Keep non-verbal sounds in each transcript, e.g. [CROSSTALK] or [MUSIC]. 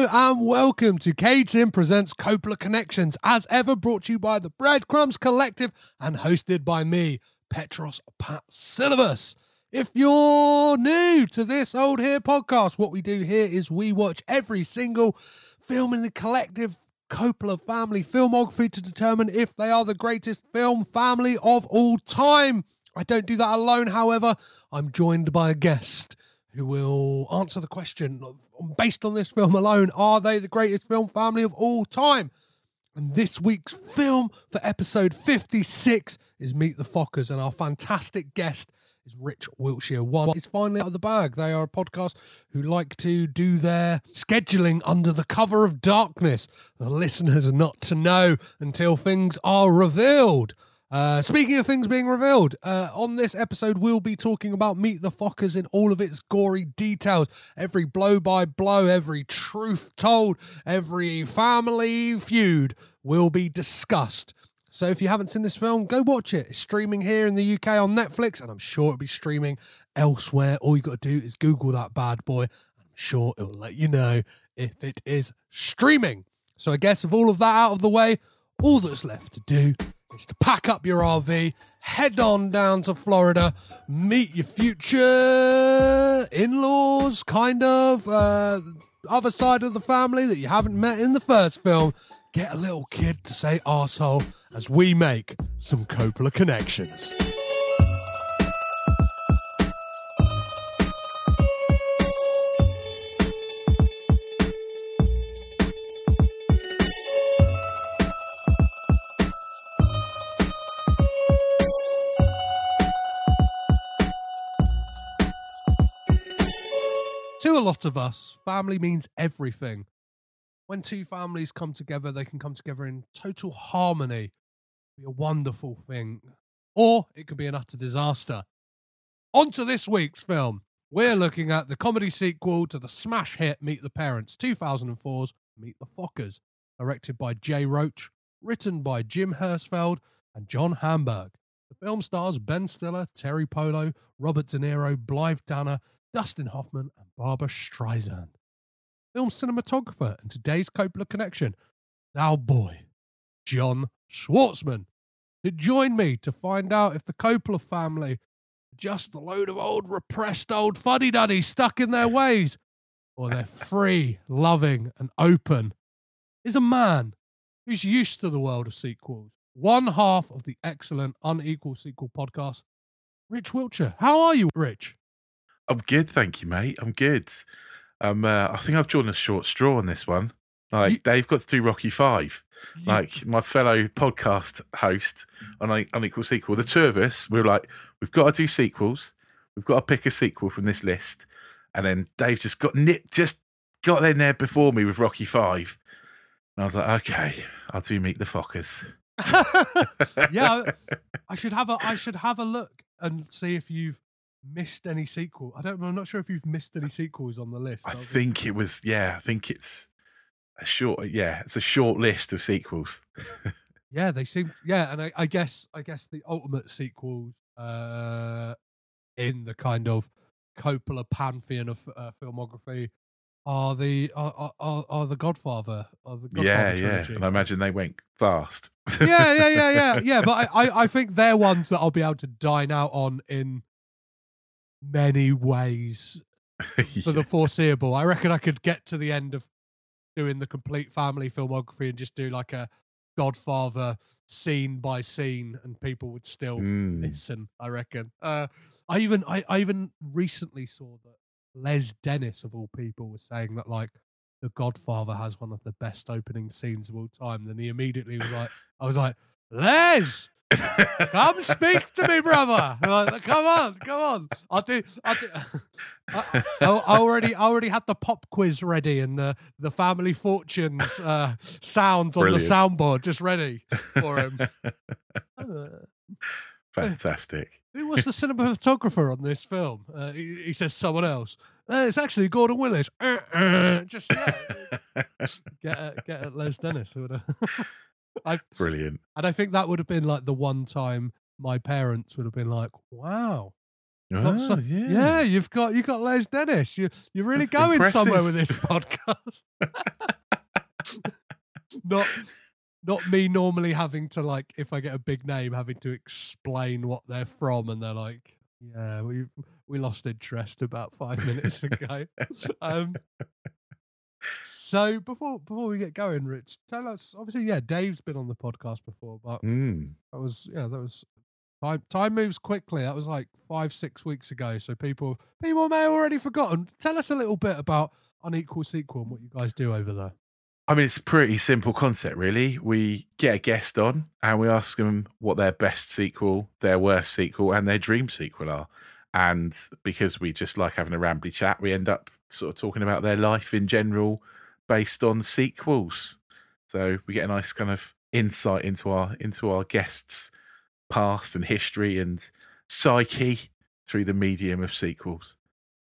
And welcome to K-Tim Presents Coppola Connections, as ever brought to you by the Breadcrumbs Collective and hosted by me, Petros Patsilivus. If you're new to this old here podcast, what we do here is we watch every single film in the collective Coppola family filmography to determine if they are the greatest film family of all time. I don't do that alone, however. I'm joined by a guest who will answer the question based on this film alone are they the greatest film family of all time? And this week's film for episode 56 is Meet the Fockers, and our fantastic guest is Rich Wiltshire. One is finally out of the bag. They are a podcast who like to do their scheduling under the cover of darkness. The listeners are not to know until things are revealed. Uh, speaking of things being revealed, uh, on this episode, we'll be talking about Meet the Fockers in all of its gory details. Every blow by blow, every truth told, every family feud will be discussed. So if you haven't seen this film, go watch it. It's streaming here in the UK on Netflix, and I'm sure it'll be streaming elsewhere. All you got to do is Google that bad boy. I'm sure it will let you know if it is streaming. So I guess with all of that out of the way, all that's left to do is to pack up your RV, head on down to Florida, meet your future in laws, kind of, uh, other side of the family that you haven't met in the first film. Get a little kid to say arsehole as we make some Coppola connections. A lot of us, family means everything. When two families come together, they can come together in total harmony. Be a wonderful thing. Or it could be an utter disaster. On to this week's film. We're looking at the comedy sequel to the smash hit Meet the Parents, 2004's Meet the Fockers, directed by Jay Roach, written by Jim Herzfeld and John Hamburg. The film stars Ben Stiller, Teri Polo, Robert De Niro, Blythe Danner, Dustin Hoffman, and Barbra Streisand. Film cinematographer and today's Coppola connection, our boy, John Schwartzman, to join me to find out if the Coppola family just a load of old repressed old fuddy duddies stuck in their ways, or they're free, loving, and open. Is a man who's used to the world of sequels, one half of the excellent Unequal Sequel podcast, Rich Wiltshire. How are you, Rich? I'm good, thank you, mate. I'm good. Um, uh, I think I've drawn a short straw on this one. Like You- they've got to do Rocky Five. You- Like my fellow podcast host on Un- Unequal Sequel, the two of us, we are like, we've got to do sequels. We've got to pick a sequel from this list, and then Dave just got nip, just got in there before me with Rocky Five, and I was like, okay, I'll do Meet the Fockers. [LAUGHS] yeah, [LAUGHS] I should have a I should have a look and see if you've missed any sequel. I don't. I'm not sure if you've missed any sequels on the list. I think it was, yeah, I think it's a short, yeah, it's a short list of sequels. [LAUGHS] yeah, they seem yeah, and I, I guess I guess the ultimate sequels uh in the kind of Coppola pantheon of uh, filmography are the are, are, are the Godfather are the Godfather yeah, yeah. trilogy. And I imagine they went fast. yeah, yeah, yeah, yeah, [LAUGHS] yeah. But I, I, I think they're ones that I'll be able to dine out on in many ways [LAUGHS] for the foreseeable. I reckon I could get to the end of doing the complete family filmography and just do like a Godfather scene by scene, and people would still Mm. listen. I reckon. Uh, I even I, I even recently saw that Les Dennis of all people was saying that like the Godfather has one of the best opening scenes of all time. Then he immediately was like, I was like, Les, [LAUGHS] come speak to me, brother. Like, come on, come on. I'll do. I'll do. I, I, already, I already had the pop quiz ready and the the family fortunes uh, sounds on Brilliant. the soundboard just ready for him. Uh, [LAUGHS] Fantastic. who was the cinematographer on this film? Uh, he, he says someone else. Uh, it's actually Gordon Willis. Uh, uh, just yeah, [LAUGHS] get at, get at Les Dennis. I Brilliant. and I think that would have been like the one time my parents would have been like, "Wow, you've got Ah, so- yeah. you've got you got Les Dennis. You you're really That's going impressive. somewhere with this [LAUGHS] podcast." not not me normally having to like if I get a big name having to explain what they're from and they're like, "Yeah, we we lost interest about 5 minutes ago." [LAUGHS] um so before before we get going, Rich, tell us. Obviously, yeah, Dave's been on the podcast before, but Mm. that was yeah, that was time. Time moves quickly. That was like five, six weeks ago. So people people may have already forgotten. Tell us a little bit about Unequal Sequel and what you guys do over there. I mean, it's a pretty simple concept, really. We get a guest on and we ask them what their best sequel, their worst sequel, and their dream sequel are. And because we just like having a rambly chat, we end up sort of talking about their life in general based on sequels. So we get a nice kind of insight into our into our guests' past and history and psyche through the medium of sequels.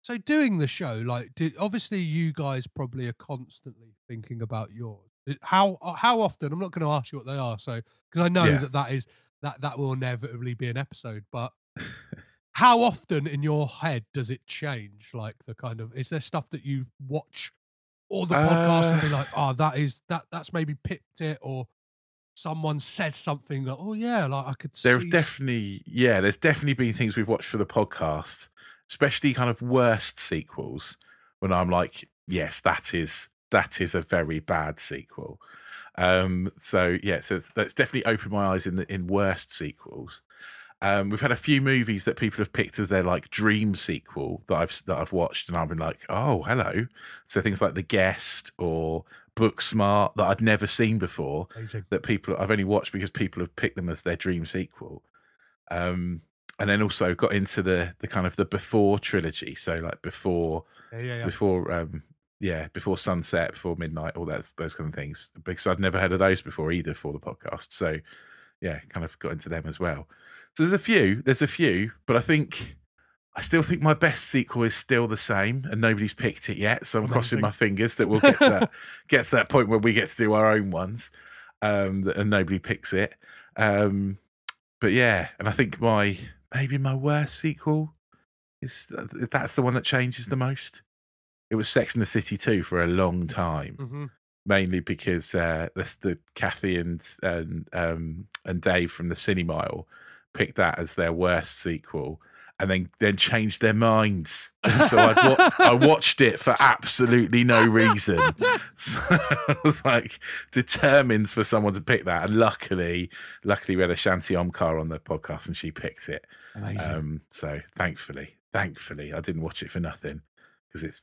So doing the show, like, did, obviously you guys probably are constantly thinking about yours. How uh, how often? I'm not going to ask you what they are, so because I know Yeah. that that is that that will inevitably be an episode. But [LAUGHS] how often in your head does it change? Like the kind of is there stuff that you watch or the podcast and be Uh, like, oh, that is that that's maybe picked it, or someone said something that, oh yeah, like I could. There have definitely, yeah, there's definitely been things we've watched for the podcast, especially kind of worst sequels. When I'm like, yes, that is that is a very bad sequel. Um, so yeah, so that's definitely opened my eyes in the in worst sequels. Um, we've had a few movies that people have picked as their like dream sequel that I've that I've watched, and I've been like, oh, hello. So things like The Guest or Booksmart that I'd never seen before Amazing. that people I've only watched because people have picked them as their dream sequel. Um, and then also got into the the kind of the before trilogy, so like before Yeah, yeah, yeah. before um yeah before sunset, before midnight, all that those kind of things because I'd never heard of those before either for the podcast. So yeah, kind of got into them as well. So there's a few, there's a few, but I think I still think my best sequel is still the same, and nobody's picked it yet. So I'm crossing my fingers that we'll get to that [LAUGHS] get to that point where we get to do our own ones, um, and nobody picks it. Um, but yeah, and I think my maybe my worst sequel is that's the one that changes the most. It was Sex and the City 2 for a long time, Mhm. mainly because uh, the, the Kathy and and um, and Dave from the Cinemile picked that as their worst sequel, and then then changed their minds. And so I, wa- I watched it for absolutely no reason. [LAUGHS] So I was like determined for someone to pick that, and luckily, luckily we had a Shanti Omkar on the podcast, and she picked it. Amazing. Um, so thankfully, thankfully, I didn't watch it for nothing because it's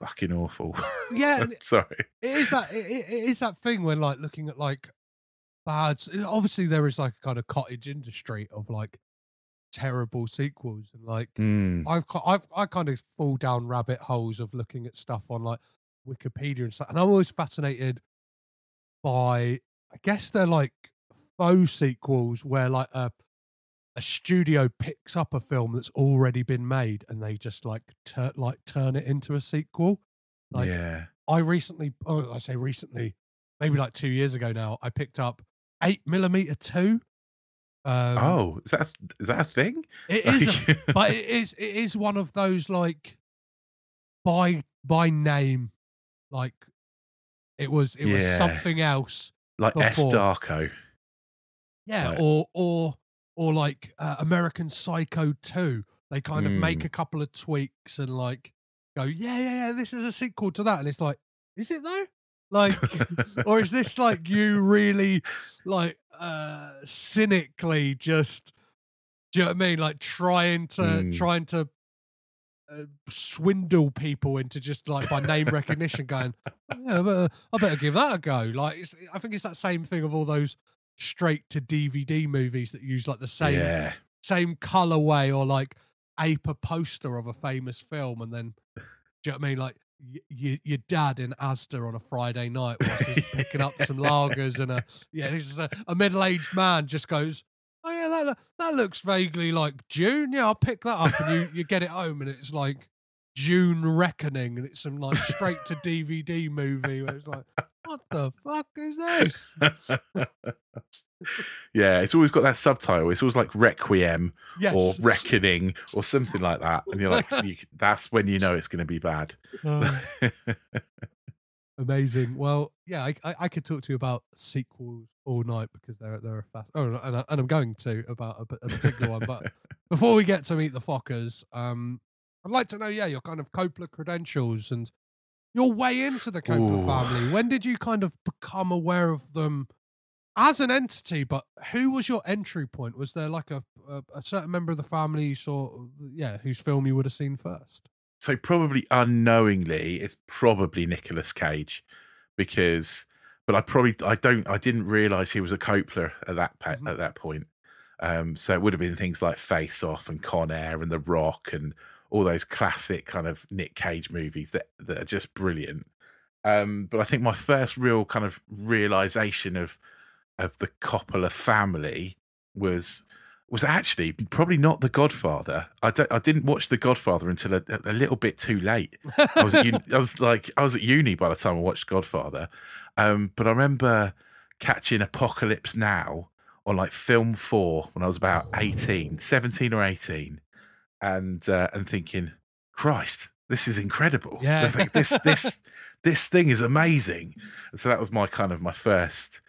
fucking awful. yeah, [LAUGHS] Sorry. it is that it it is that thing when like looking at like bad obviously there is like a kind of cottage industry of like terrible sequels and like Mm, I've I've I kind of fall down rabbit holes of looking at stuff on like Wikipedia and stuff and I'm always fascinated by I guess they're like faux sequels where like a a studio picks up a film that's already been made and they just like tur- like turn it into a sequel like yeah. I recently, oh, I say recently, maybe like two years ago now, I picked up eight millimeter two. Um, oh, is that is that a thing? it [LAUGHS] is, a- [LAUGHS] but it is it is one of those like by by name, like it was it was something else. like S. Darko. Yeah, Right. or or or like uh, American Psycho two. They kind of make Mm. a couple of tweaks and like go, yeah, yeah, yeah. This is a sequel to that, and it's like, is it though? Like, [LAUGHS] or is this like you really like uh cynically just? Do you know what I mean? Like trying to Mm. trying to uh, swindle people into just like by name recognition, going, yeah, I better, I better give that a go. Like, it's, I think it's that same thing of all those straight to DVD movies that use like the same yeah, same colorway or like ape a poster of a famous film, and then do you know what I mean? Like y- y- your dad in Asda on a Friday night [LAUGHS] whilst he's picking up some lagers and a yeah, this is a, a middle aged man just goes. Oh yeah, that that looks vaguely like June. Yeah, I'll pick that up, and you you get it home, and it's like June Reckoning, and it's some like straight to DVD movie where it's like, what the fuck is this? [LAUGHS] yeah. It's always got that subtitle. It's always like Requiem Yes. or Reckoning or something like that, and you're like, [LAUGHS] that's when you know it's going to be bad. Oh. [LAUGHS] Amazing. Well, yeah, I, I, I could talk to you about sequels all night because they're they're a fast. Oh, and, I, and I'm going to about a, a particular one. But [LAUGHS] before we get to meet the Fockers, um, I'd like to know, yeah, your kind of Coppola credentials and your way into the Coppola Ooh. family. When did you kind of become aware of them as an entity? But who was your entry point? Was there like a a, a certain member of the family you saw, yeah, whose film you would have seen first? so probably unknowingly, it's probably Nicolas Cage, because, but I probably I don't I didn't realize he was a Coppola at that pa- Mhm. at that point. Um, so it would have been things like Face Off and Con Air and The Rock and all those classic kind of Nick Cage movies that that are just brilliant. Um, but I think my first real kind of realization of of the Coppola family was was actually probably not The Godfather. I don't, I didn't watch The Godfather until a, a little bit too late. I was at uni, I was like I was at uni by the time I watched Godfather. Um, but I remember catching Apocalypse Now on like film 4 when I was about 18, 17 or 18 and uh, and thinking, Christ, this is incredible. Yeah. Think this this this thing is amazing. And so that was my kind of my first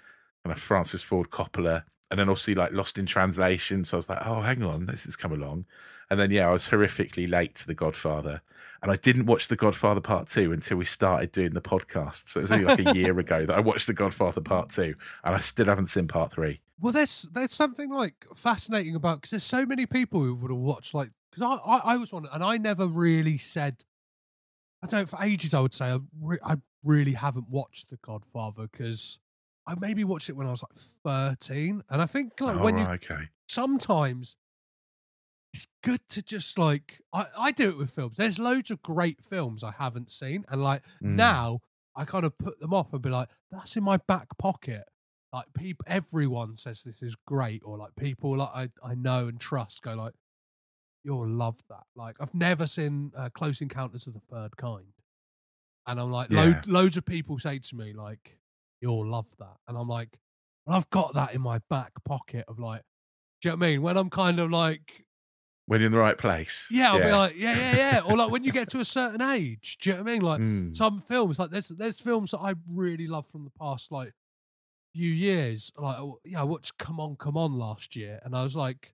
kind of Francis Ford Coppola and then obviously like Lost in Translation. So I was like, oh, hang on, this has come along. And then yeah, I was horrifically late to The Godfather, and I didn't watch The Godfather Part Two until we started doing the podcast. So it was only like a [LAUGHS] year ago that I watched The Godfather Part Two, and I still haven't seen Part Three. Well, there's there's something like fascinating about because there's so many people who would have watched like because I, I I was one and I never really said I don't for ages I would say I, re- I really haven't watched The Godfather because I maybe watched it when I was like 13 and I think like oh, when you okay, sometimes it's good to just like I, I do it with films. There's loads of great films I haven't seen, and like Mm. now I kind of put them off and be like, that's in my back pocket. Like people, everyone says this is great, or like people like I, I know and trust go like, you'll love that. Like I've never seen uh, Close Encounters of the Third Kind, and I'm like, Yeah. load, loads of people say to me like, you'll love that, and I'm like, well, I've got that in my back pocket of like, do you know what I mean? When I'm kind of like, when you're in the right place. yeah, I'll be like, yeah, yeah, yeah, or like when you get to a certain age, do you know what I mean? Like Mm. some films, like there's there's films that I really love from the past like few years. Like yeah, I watched Come On, Come On last year, and I was like,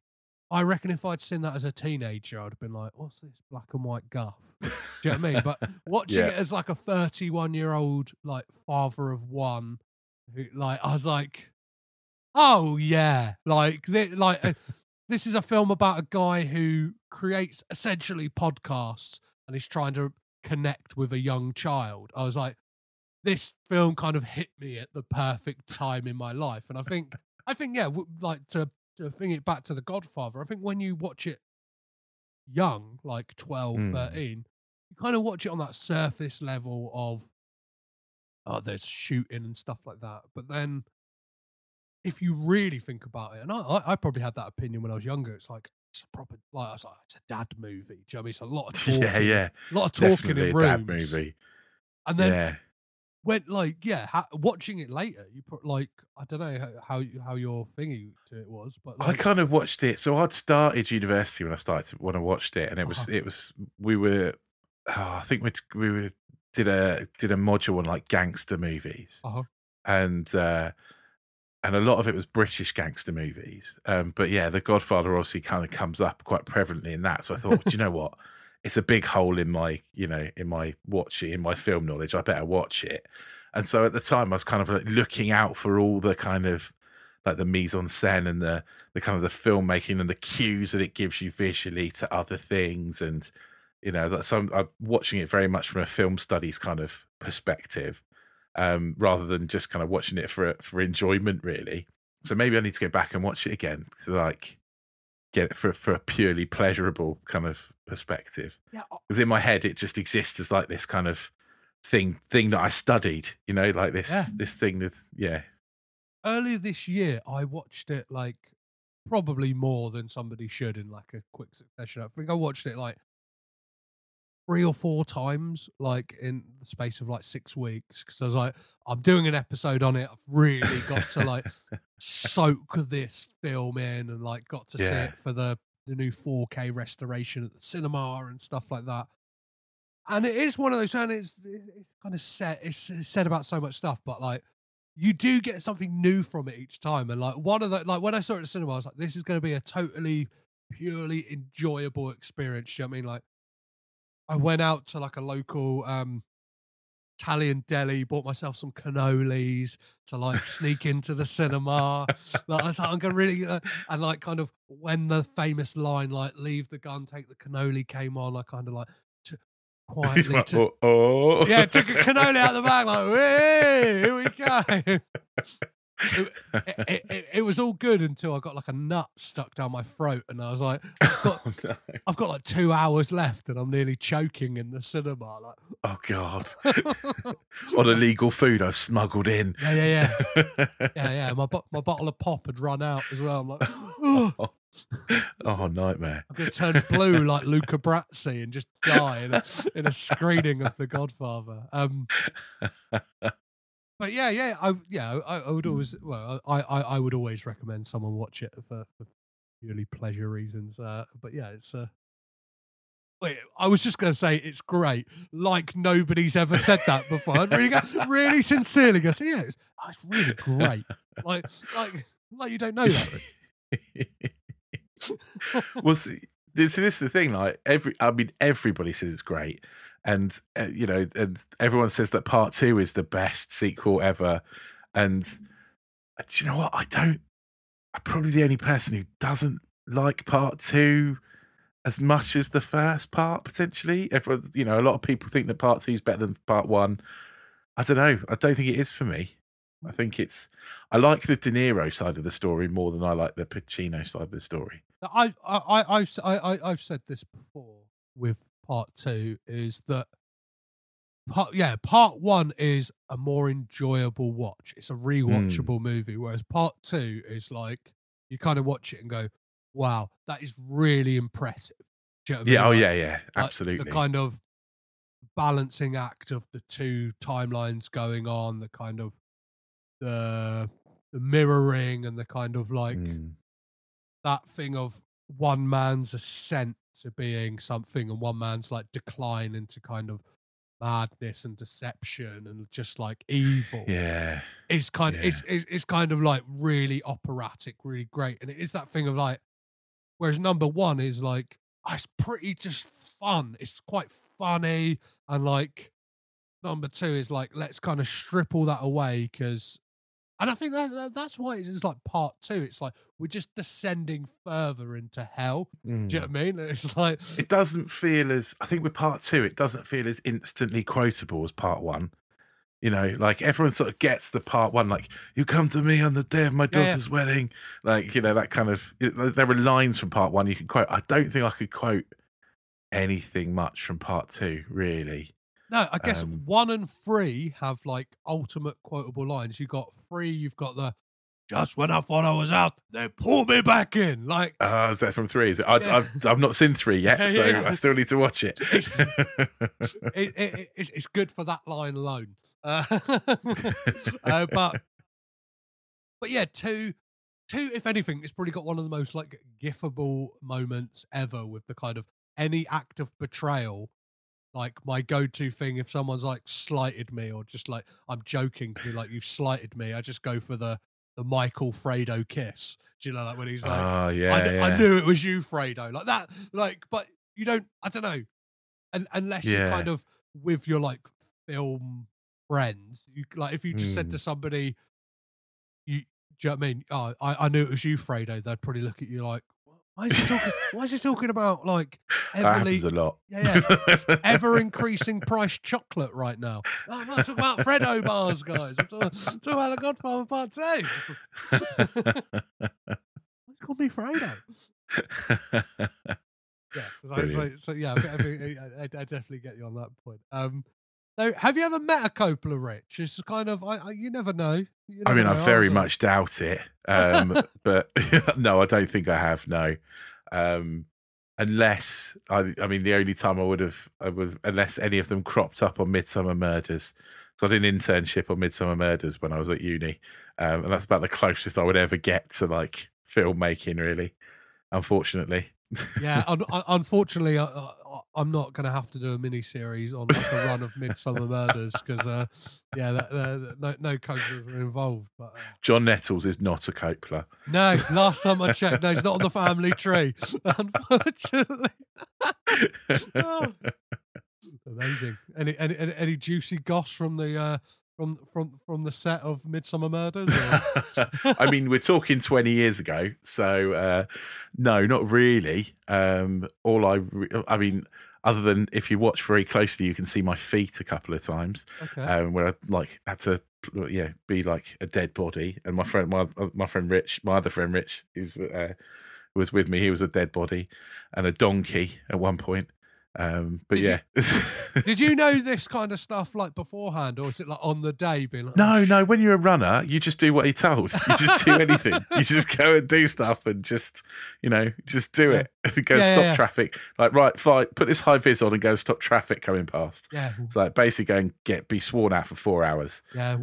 I reckon if I'd seen that as a teenager, I'd have been like, what's this black and white guff? Do you know what I mean? But [LAUGHS] watching Yeah. it as like a 31 year old like father of one, who like I was like, oh yeah, like thi- like. uh, [LAUGHS] this is a film about a guy who creates essentially podcasts and he's trying to connect with a young child. I was like, this film kind of hit me at the perfect time in my life, and I think, I think, yeah, w- like to to bring it back to The Godfather. I think when you watch it young, like 12, Mm. 13, you kind of watch it on that surface level of, oh, there's shooting and stuff like that, but then if you really think about it, and I, I, probably had that opinion when I was younger. It's like it's a proper like I was like it's a dad movie. Do you know what I mean? It's a lot of [LAUGHS] talking, yeah, yeah, a lot of talking definitely in a rooms. dad movie. And then yeah, when like yeah, ha- watching it later, you put like I don't know how how, your thingy to it was, but I kind of watched it. So I'd started university when I started when I watched it, and it was Uh-huh. it was we were oh, I think we we were did a did a module on like gangster movies, uh-huh. and uh, and a lot of it was British gangster movies. Um, but yeah, The Godfather obviously kind of comes up quite prevalently in that. So I thought, do you know [LAUGHS] what? It's a big hole in my you know in my watching in my film knowledge. I better watch it. And so at the time, I was kind of like looking out for all the kind of like the mise en scène and the the kind of the filmmaking and the cues that it gives you visually to other things and you know that so I'm, I'm watching it very much from a film studies kind of perspective um rather than just kind of watching it for for enjoyment really so maybe i need to go back and watch it again to like get it for for a purely pleasurable kind of perspective yeah, because in my head it just exists as like this kind of thing thing that i studied you know like this Yeah. this thing with yeah earlier this year I watched it like probably more than somebody should in like a quick succession. I think I watched it like three or four times, like in the space of like six weeks. Because I was like, I'm doing an episode on it. I've really got to like [LAUGHS] soak this film in and like got to see it for the the new 4K restoration at the cinema and stuff like that. And it is one of those, and it's it's kind of set. It's, it's said about so much stuff, but like you do get something new from it each time. And like one of the like when I saw it at the cinema, I was like, this is going to be a totally purely enjoyable experience. You know I mean? Like I went out to like a local um Italian deli, bought myself some cannolis to like sneak into the cinema. Like, I was like, I'm gonna really, uh, and like kind of when the famous line like "Leave the gun, take the cannoli" came on, I kind of like t- [LAUGHS] quietly took, oh, oh. yeah, took a cannoli out of the bag, like, hey, here we go. [LAUGHS] [LAUGHS] It, it, it, it was all good until I got like a nut stuck down my throat, and I was like, I've [LAUGHS] got, Oh, no. I've got like two hours left, and I'm nearly choking in the cinema. Like, Oh god! [LAUGHS] On illegal food I've smuggled in. yeah, yeah, yeah, [LAUGHS] yeah, yeah. My my bottle of pop had run out as well. I'm like, oh, oh nightmare! I'm gonna turn blue like Luca Brasi and just die in a, in a screening of The Godfather. Um, but yeah, yeah, I yeah, I, I would always well, I, I I would always recommend someone watch it for, for purely pleasure reasons. Uh, but yeah, it's uh. Wait, I was just going to say it's great, like nobody's ever said that before. I'd really, go, really sincerely go, yeah, it's, oh, it's really great. Like, like, like you don't know that. [LAUGHS] well, see, this, this is the thing. Like every, I mean, everybody says it's great, and uh, you know, and everyone says that part two is the best sequel ever. And uh, do you know what? I don't. I'm probably the only person who doesn't like part two as much as the first part. Potentially, everyone, you know, a lot of people think that part two is better than part one. I don't know. I don't think it is for me. I think it's. I like the De Niro side of the story more than I like the Pacino side of the story. I, I, I, I've, I, I, have said this before with part two is that part, yeah, part one is a more enjoyable watch. It's a rewatchable movie, whereas part two is like you kind of watch it and go, "Wow, that is really impressive." You know what I Yeah. mean? Oh, Like- yeah. Yeah. like Absolutely. The kind of balancing act of the two timelines going on, the kind of the the mirroring and the kind of like Mm. that thing of one man's ascent to being something and one man's like decline into kind of madness and deception and just like evil Yeah. it's kind yeah. it's, it's it's kind of like really operatic really great and it is that thing of like whereas number one is like ah, it's pretty just fun it's quite funny and like number two is like let's kind of strip all that away because and I think that, that that's why it's like part two. It's like we're just descending further into hell. Do you know Mm. what I mean? It's like It doesn't feel as. I think with part two, it doesn't feel as instantly quotable as part one. You know, like everyone sort of gets the part one, like "You come to me on the day of my Yeah, yeah. daughter's wedding," like you know that kind of. There are lines from part one you can quote. I don't think I could quote anything much from part two, really. No, I guess Um, one and three have like ultimate quotable lines. You got three, you've got the just when I thought I was out, they pull me back in. Like Ah, is that from three? Is it? I, Yeah. I've I've not seen three yet, Yeah, so yeah. I still need to watch it. [LAUGHS] it, it, it- it's, it's good for that line alone. Uh, [LAUGHS] uh, but but yeah, two two. If anything, it's probably got one of the most like gifable moments ever with the kind of any act of betrayal. Like my go-to thing, if someone's like slighted me or just like I'm joking to be like you've slighted me, I just go for the the Michael Fredo kiss. Do you know like when he's like, oh yeah, I, yeah. I knew it was you, Fredo. Like that, like, but you don't. I don't know, and unless you Yeah. kind of with your like film friends, you like if you just said Hmm. to somebody, you, do you know what I mean? Oh, I, I knew it was you, Fredo. They'd probably look at you like, why is he talking? why is he talking about like [SIGHS] that heavily, a lot. yeah, yeah, [LAUGHS] ever increasing price chocolate right now? No, I'm not talking about Fredo bars, guys. I'm talking, I'm talking about the Godfather Part Two. [LAUGHS] Why called me Fredo? [LAUGHS] Yeah, was like, so yeah, I, I, I, I definitely get you on that point. Um, so have you ever met a Coppola, Rich? It's kind of, I, I you never know. You I mean, I know, very I'll- much doubt it. Um, [LAUGHS] but [LAUGHS] no, I don't think I have. No, um, unless I, I mean, the only time I would have, I would, unless any of them cropped up on Midsomer Murders. So I did an internship on Midsomer Murders when I was at uni, um, and that's about the closest I would ever get to like filmmaking, really. Unfortunately, Yeah, un, un, unfortunately, I, I, I'm not going to have to do a mini series on like a run of Midsomer Murders because, uh, yeah, that, that, no, no Coppolas were involved. But uh, John Nettles is not a Coppola. no, last time I checked, no, he's not on the family tree. [LAUGHS] Unfortunately. [LAUGHS] Oh. Amazing. Any, any any any juicy goss from the uh from from from the set of Midsomer Murders? Or? [LAUGHS] I mean, we're talking 20 years ago, so uh, no, not really. Um, all I, re- I mean, other than if you watch very closely, you can see my feet a couple of times, okay. um, where I like had to, yeah, be like a dead body. And my friend, my my friend Rich, my other friend Rich, who's uh, was with me. He was a dead body and a donkey at one point. Um, but Did you- yeah. [LAUGHS] Did you know this kind of stuff like beforehand, or is it like on the day being like, No, "Oh, no. When you're a runner, you just do what you're told. You just do [LAUGHS] anything. you just go and do stuff and just, you know, just do it. [LAUGHS] go Yeah, stop yeah. traffic. Like, right, fine, put this high vis on and go stop traffic coming past. Yeah, It's like basically go and get be sworn out for four hours. yeah.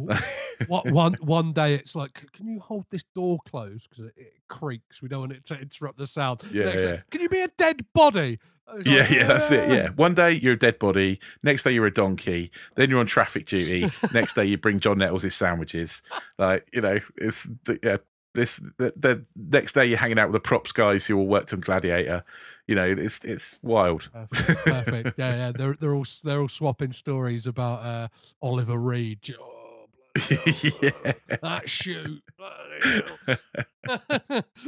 What one one day it's like, can you hold this door closed because it, it creaks? We don't want it to interrupt the sound. Yeah, Next yeah. Can you be a dead body? Yeah, like, yeah, that's it. Yeah. One day you're a dead body. Next day you're a donkey. Then you're on traffic duty. [LAUGHS] Next day you bring John Nettles his sandwiches. Like, you know, it's the, yeah. This the, the next day you're hanging out with the props guys who all worked on Gladiator. You know, it's it's wild. Perfect. Perfect. Yeah, yeah. They're they're all they're all swapping stories about uh, Oliver Reed. Oh. [LAUGHS] Yeah. [LAUGHS] That shoot.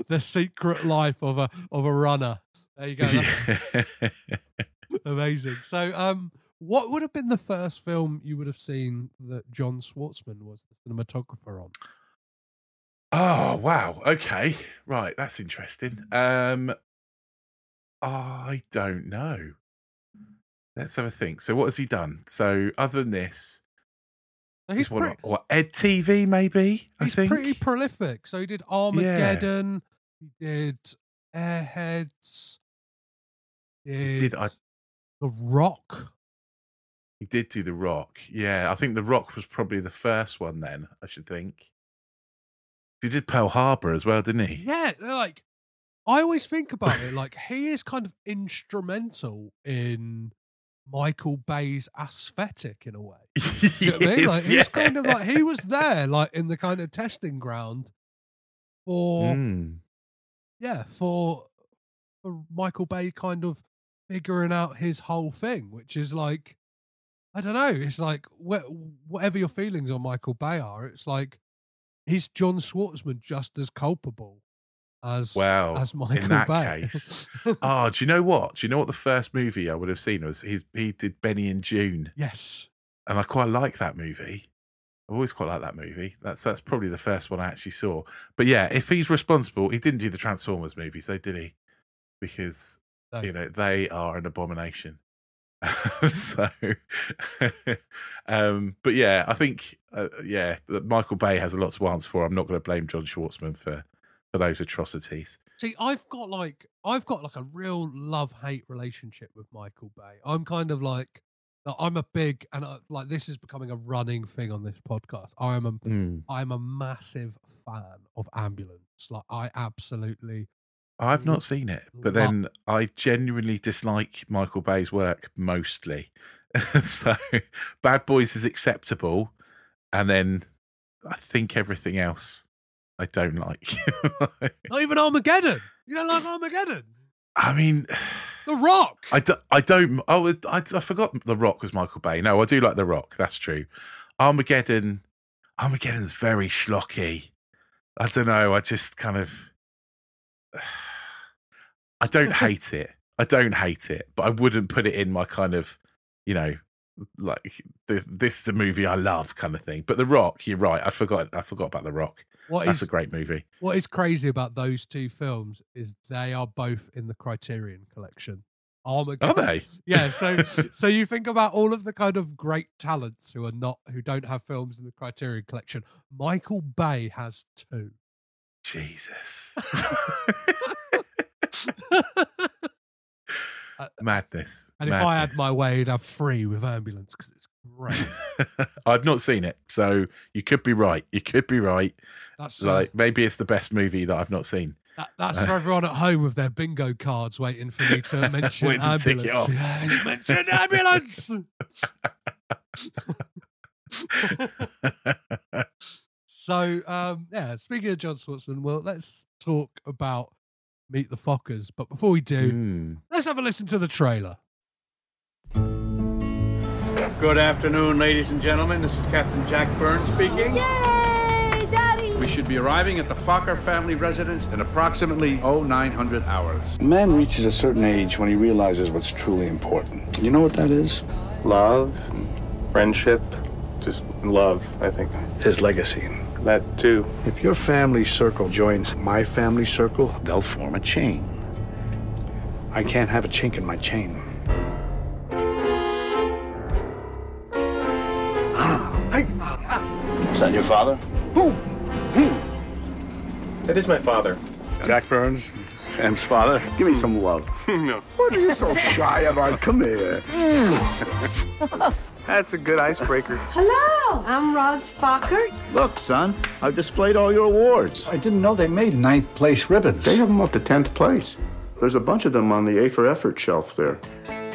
The secret life of a of a runner. There you go. Yeah. [LAUGHS] amazing. So, um, what would have been the first film you would have seen that John Schwartzman was the cinematographer on? Oh wow. Okay. Right. That's interesting. Um I don't know. Let's have a think. So what has he done? So other than this, So he's what, pretty, what Ed TV maybe? I he's think. pretty prolific. So he did Armageddon. He did Airheads. He did, I The Rock. he did do The Rock. Yeah, I think The Rock was probably the first one then, I should think. He did Pearl Harbor as well, didn't he? Yeah, they're like I always think about it like he is kind of instrumental in Michael Bay's aesthetic in a way. [LAUGHS] You know what I mean? Like Yes, he's yeah. kind of like he was there, [LAUGHS] like in the kind of testing ground for Mm. yeah for for Michael Bay kind of figuring out his whole thing, which is like I don't know. It's like wh- whatever your feelings on Michael Bay are, it's like he's John Schwartzman just as culpable as well as [LAUGHS] Michael in that Bay. case. Oh, [LAUGHS] do you know what? Do you know what the first movie I would have seen was? He's, he did Benny and Joon, yes, and I quite like that movie. I've always quite liked that movie. That's that's probably the first one I actually saw. But yeah, if he's responsible, he didn't do the Transformers movies, so did he? Because No. you know they are an abomination. [LAUGHS] [LAUGHS] so, um, but yeah, I think uh, yeah, Michael Bay has a lot to answer for. I'm not going to blame John Schwartzman for for those atrocities. See, I've got like I've got like a real love hate relationship with Michael Bay. I'm kind of like I'm a big and I, like this is becoming a running thing on this podcast. I am a Mm. I'm a massive fan of ambulance. Like I absolutely I've mm. not seen it, but then I genuinely dislike Michael Bay's work mostly. [LAUGHS] so Bad Boys is acceptable, and then I think everything else I don't like. [LAUGHS] not even Armageddon. You don't like Armageddon? I mean, The Rock. I, do, I don't. Oh, I, I forgot The Rock was Michael Bay. No, I do like The Rock. That's true. Armageddon. Armageddon's very schlocky. I don't know. I just kind of. I don't [LAUGHS] hate it. I don't hate it, but I wouldn't put it in my kind of, you know, like th- this is a movie I love kind of thing. But The Rock, you're right. I forgot. I forgot about The Rock. What That's is a great movie. what is crazy about those two films is they are both in the Criterion collection. Oh are Armageddon. they? Yeah, so [LAUGHS] so you think about all of the kind of great talents who are not who don't have films in the Criterion collection. Michael Bay has two. Jesus. [LAUGHS] Uh, Madness. And if I had my way, he'd have three with ambulance because it's great. [LAUGHS] I've not seen it, so you could be right. You could be right. That's uh, Like maybe it's the best movie that I've not seen. that, that's for everyone at home with their bingo cards waiting for me to [LAUGHS] mention to ambulance. Yeah, you mentioned ambulance. [LAUGHS] so um, yeah, speaking of John Schwartzman, well, let's talk about Meet the Fockers. But before we do, Mm. let's have a listen to the trailer. Good afternoon, ladies and gentlemen. This is Captain Jack Burns speaking. Yay, Daddy! We should be arriving at the Focker family residence in approximately 0900 hours. Man reaches a certain age when he realizes what's truly important. You know what that is? love, friendship, just love, I think. His legacy. That too. If your family circle joins my family circle, they'll form a chain. I can't have a chink in my chain. Is that your father? Boom! That is my father. Jack Burns, M's father. Give me some love. [LAUGHS] no. What are you so shy about? Come here. [LAUGHS] That's a good icebreaker. Hello, I'm Roz Focker. Look, son, I've displayed all your awards. I didn't know they made ninth place ribbons. They have them up to 10th place. There's a bunch of them on the A for effort shelf there.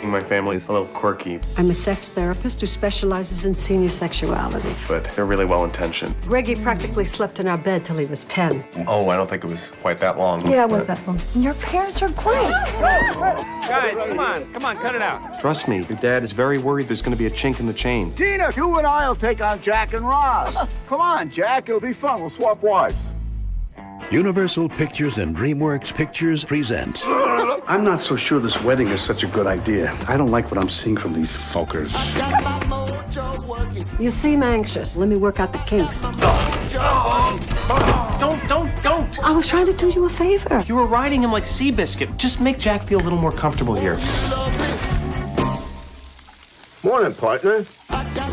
My family's a little quirky, I'm a sex therapist who specializes in senior sexuality. but they're really well intentioned. Greggy practically slept in our bed till he was 10. Oh, I don't think it was quite that long. Yeah, it was that long. Your parents are great. Guys, come on, come on, cut it out. Trust me, your dad is very worried there's going to be a chink in the chain. Tina, you and I'll take on Jack and Roz. Come on, Jack. It'll be fun. We'll swap wives. Universal Pictures and DreamWorks Pictures present. I'm not so sure this wedding is such a good idea. I don't like what I'm seeing from these Fockers. You seem anxious. Let me work out the kinks. Don't, don't, don't! I was trying to do you a favor. You were riding him like Seabiscuit. Just make Jack feel a little more comfortable here. Morning, partner.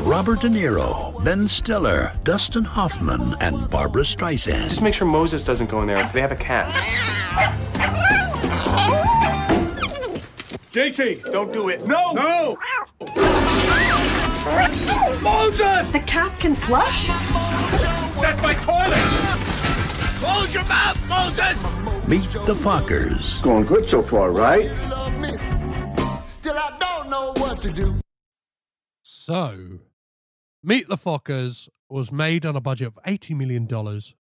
Robert De Niro, Ben Stiller, Dustin Hoffman, and Barbra Streisand. Just make sure Moses doesn't go in there. They have a cat. JT, don't do it. No! No! Moses! The cat can flush? That's my toilet! Close your mouth, Moses! Meet the Fockers. Going good so far, right? So, Meet the Fockers was made on a budget of $80 million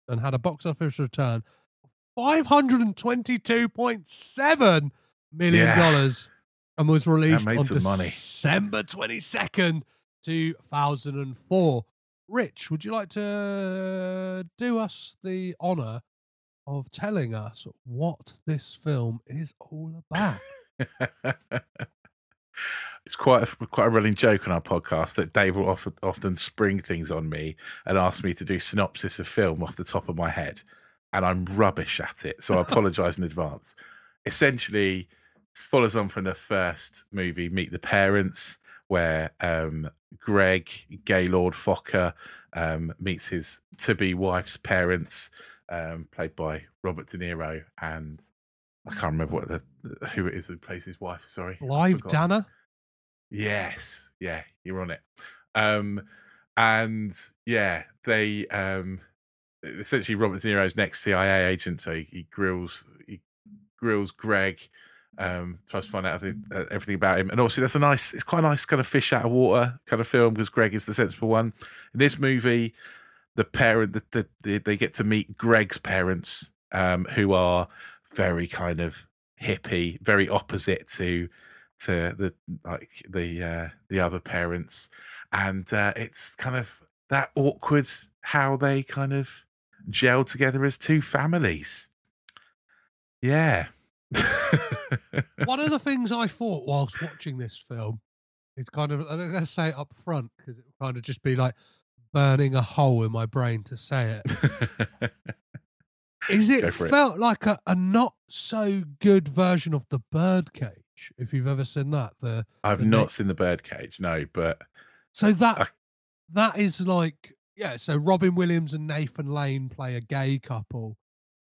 and had a box office return of $522.7 million Yeah. and was released on. December 22nd, 2004. Rich, would you like to do us the honor of telling us what this film is all about? [LAUGHS] it's quite a, quite a running joke on our podcast that Dave will often, often spring things on me and ask me to do synopsis of film off the top of my head, and I'm rubbish at it. So I [LAUGHS] apologise in advance. Essentially, it follows on from the first movie, Meet the Parents, where um, Greg Gaylord Focker um, meets his to-be wife's parents, um, played by Robert De Niro and I can't remember what the who it is who plays his wife. Sorry, I've Live. Danner? Yes, yeah, you're on it. Um, and yeah, they um, essentially Robert De Niro's next CIA agent, so he, he grills he grills Greg, um, tries to find out everything, uh, everything about him, and obviously that's a nice, it's quite a nice kind of fish out of water kind of film because Greg is the sensible one. In this movie, the parent, the, the, the they get to meet Greg's parents, um, who are very kind of hippie, very opposite to to the like the uh, the other parents, and uh, it's kind of that awkward how they kind of gel together as two families. Yeah. One of the [LAUGHS] things I thought whilst watching this film is kind of, I'm going to say it up front because it would kind of just be like burning a hole in my brain to say it. [LAUGHS] is it, it. felt like a, a not so good version of the Birdcage, if you've ever seen that. The I've the not seen the birdcage, no, but So that I- that is like yeah. So Robin Williams and Nathan Lane play a gay couple,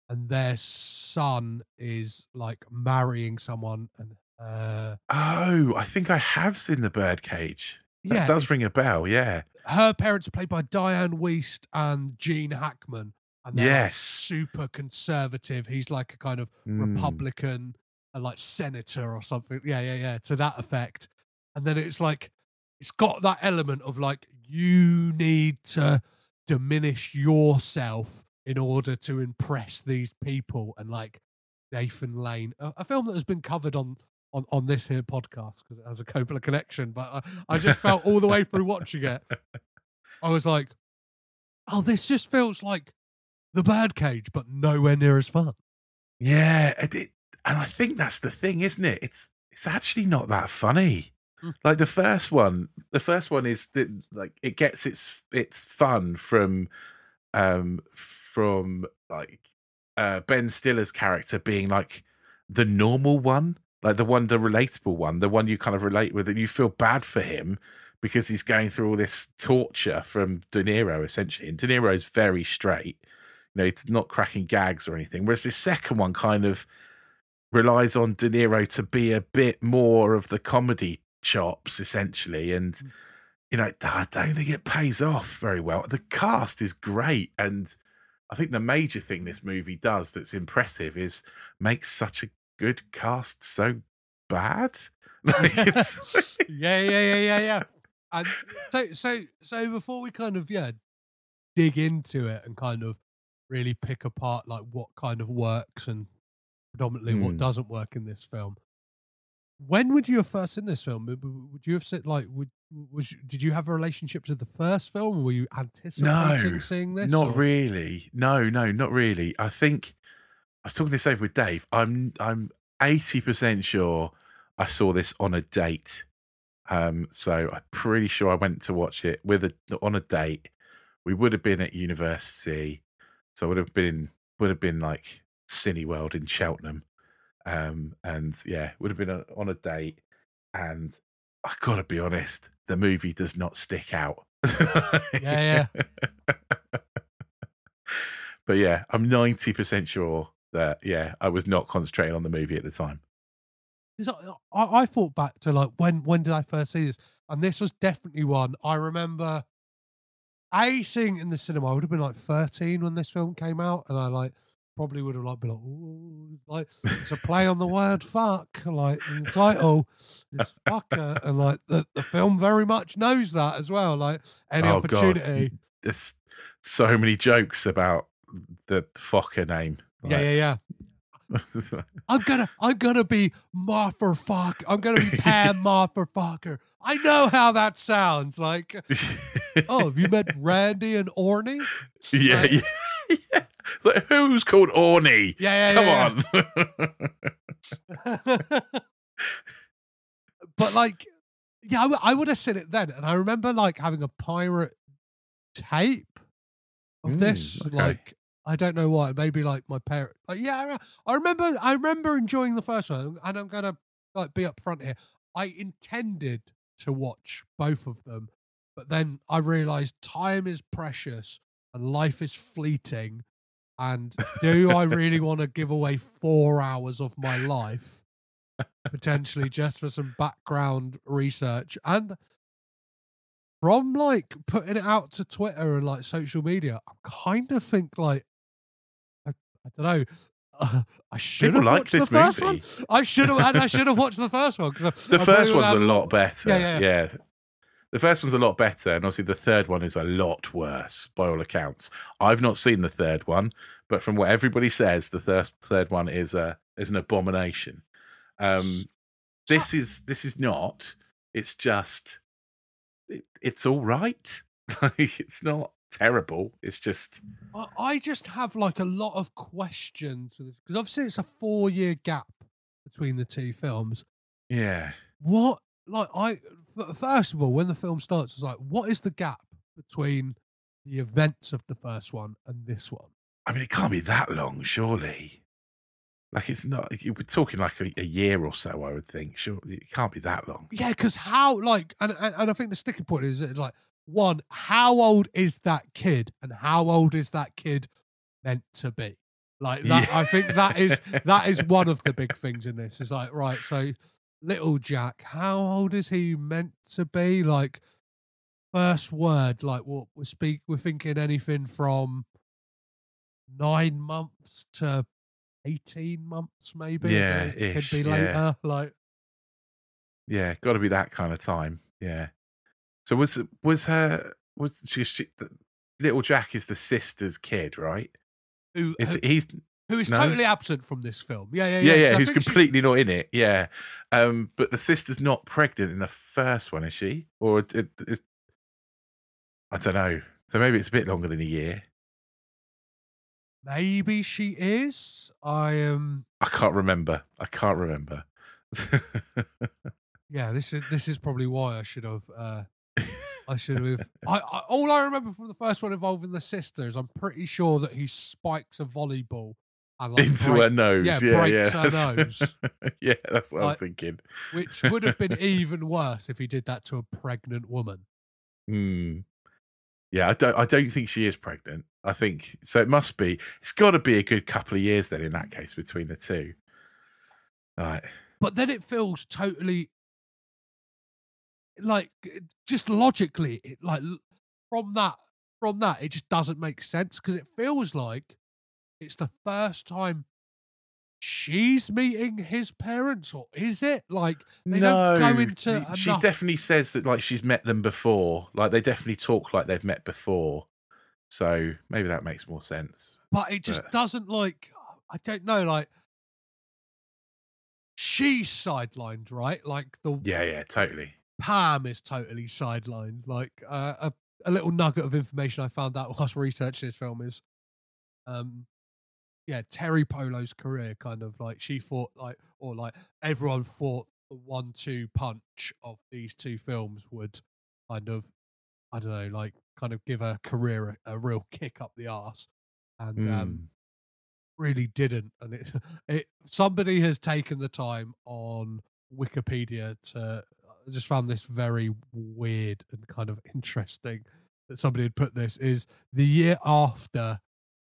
and their son is like marrying someone, and uh, oh, I think I have seen the birdcage. That Yeah, does ring a bell. Yeah, her parents are played by Diane Wiest and Gene Hackman, and they're like, Yes. super conservative. He's like a kind of Mm. Republican, and like senator or something. Yeah, yeah, yeah. To that effect, and then it's like it's got that element of like you need to diminish yourself in order to impress these people, and like Nathan Lane, a, a film that has been covered on. On, on this here podcast because it has a Coppola connection, but I, I just felt all the way through watching it, [LAUGHS] I was like, "Oh, this just feels like the Birdcage, but nowhere near as fun." yeah, it, it- and I think that's the thing, isn't it? It's it's actually not that funny. Mm. Like the first one, the first one is that like it gets its its fun from um from like uh Ben Stiller's character being like the normal one, like the one, the relatable one, the one you kind of relate with, and you feel bad for him because he's going through all this torture from De Niro essentially. And De Niro is very straight, you know, he's not cracking gags or anything. Whereas the second one kind of relies on De Niro to be a bit more of the comedy chops essentially, and mm. you know, I don't think it pays off very well. The cast is great, and I think the major thing this movie does that's impressive is makes such a good cast so bad. [LAUGHS] Like, it's, [LAUGHS] yeah, yeah, yeah, yeah, yeah. And so, so, so before we kind of yeah dig into it and kind of really pick apart like what kind of works and predominantly what Hmm. doesn't work in this film. When would you have first seen this film? Would- you have said like would was did you have a relationship to the first film? Or were you anticipating no, seeing this? not or- really. No, no, not really. I think I was talking this over with Dave. I'm I'm eighty percent sure I saw this on a date. Um, so I'm pretty sure I went to watch it with a on a date. We would have been at university, so I would have been would have been like Cineworld in Cheltenham, um, and yeah, would have been a, on a date. And I gotta be honest, the movie does not stick out. [LAUGHS] Yeah, yeah. but yeah, I'm ninety percent sure that yeah, I was not concentrating on the movie at the time. I, I, I thought back to like when when did I first see this? And this was definitely one I remember. A seeing in the cinema. I would have been like thirteen when this film came out, and I like probably would have like been like, Ooh, like it's a play on the word fuck, like in the title is fucker, and like the, the film very much knows that as well. Like any oh god, opportunity, there's so many jokes about the fucker name. yeah, yeah, yeah. I'm gonna, I'm gonna be Martha Fuck. I'm gonna be [LAUGHS] Pam Martha Fucker. I know how that sounds. Like, [LAUGHS] oh, have you met Randy and Orny? yeah, Like- yeah, [LAUGHS] yeah. Like, who's called Orny? Yeah, yeah, Come yeah, on. but like, yeah, I, w- I would have seen it then, and I remember like having a pirate tape of Mm, this. okay. Like, I don't know why. Maybe like my parent. Like, yeah, I I remember. I remember enjoying the first one, and I'm gonna like be upfront here. I intended to watch both of them, but then I realized time is precious and life is fleeting. And do I really want to give away four hours of my life potentially just for some background research and from like putting it out to Twitter and like social media, I kind of think like I, I don't know. Uh, [SIGHS] I should People have like watched this the first movie. one. I should have, and I should have watched the first one. I- [LAUGHS] The I first one's a lot better. Yeah, Yeah, yeah. The first one's a lot better, and obviously the third one is a lot worse by all accounts. I've not seen the third one, but from what everybody says, the third third one is a is an abomination. Um, this is this is not. It's just it, it's all right. [LAUGHS] Like it's not terrible. It's just I, I just have like a lot of questions because obviously it's a four year gap between the two films. yeah. What like I first of all, when the film starts, it's like, what is the gap between the events of the first one and this one? I mean, it can't be that long, surely. Like it's not. We're talking like a, a year or so, I would think. Sure, it can't be that long. Yeah, because how like and, and and I think the sticking point is like one, how old is that kid, and how old is that kid meant to be? Like that, Yeah. I think that is that is one of the [LAUGHS] big things in this. Is like right, so little Jack, how old is he meant to be? Like first word, like what we speak, we're thinking anything from nine months to eighteen months, maybe. Yeah, it could be yeah. later. Like Yeah, got to be that kind of time. Yeah. So was was her was she, she the, little Jack is the sister's kid, right? who, Is who- he's who is no? totally absent from this film. Yeah, yeah, yeah, yeah. yeah, who's completely not in it. Yeah, um, but the sister's not pregnant in the first one, is she? Or it, it, I don't know. So maybe it's a bit longer than a year. Maybe she is. I am. I can't remember. I can't remember. [LAUGHS] yeah, this is this is probably why I should have. Uh, I should have. [LAUGHS] I, I all I remember from the first one involving the sisters, I'm pretty sure that he spikes a volleyball [LAUGHS] like, Into break- her nose. Yeah, Yeah, breaks yeah. her that's- nose, [LAUGHS] yeah, that's what I was thinking. which [LAUGHS] would have been even worse if he did that to a pregnant woman. Hmm. Yeah, I don't. I don't think she is pregnant. I think so. It must be. It's got to be a good couple of years then. In that case, between the two. Right. But then it feels totally like just logically, it like from that from that it just doesn't make sense because it feels like it's the first time she's meeting his parents, or is it like they no, don't go into she enough- definitely says that like she's met them before. Like they definitely talk like they've met before. So maybe that makes more sense. but it just but- doesn't like I don't know like she's sidelined right like the Yeah, yeah, totally. Pam is totally sidelined. Like uh, a a little nugget of information I found out [LAUGHS] whilst researching this film is, um, yeah, Teri Polo's career kind of like she thought like or like everyone thought the one-two punch of these two films would kind of I don't know like kind of give her career a, a real kick up the arse, and um, Mm. really didn't. And it, [LAUGHS] it somebody has taken the time on Wikipedia to. I just found this very weird and kind of interesting that somebody had put this is the year after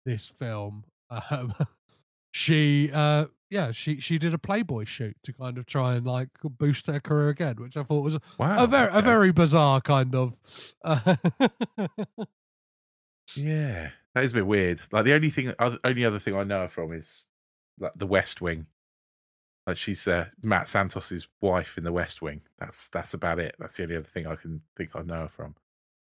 this film. Um, [LAUGHS] she, uh, yeah, she she did a Playboy shoot to kind of try and like boost her career again, which I thought was Wow. a very a very bizarre kind of. Uh, [LAUGHS] Yeah, that is a bit weird. Like the only thing, other, only other thing I know her from is like the West Wing. Like she's uh, Matt Santos's wife in the West Wing. That's that's about it. That's the only other thing I can think I know her from.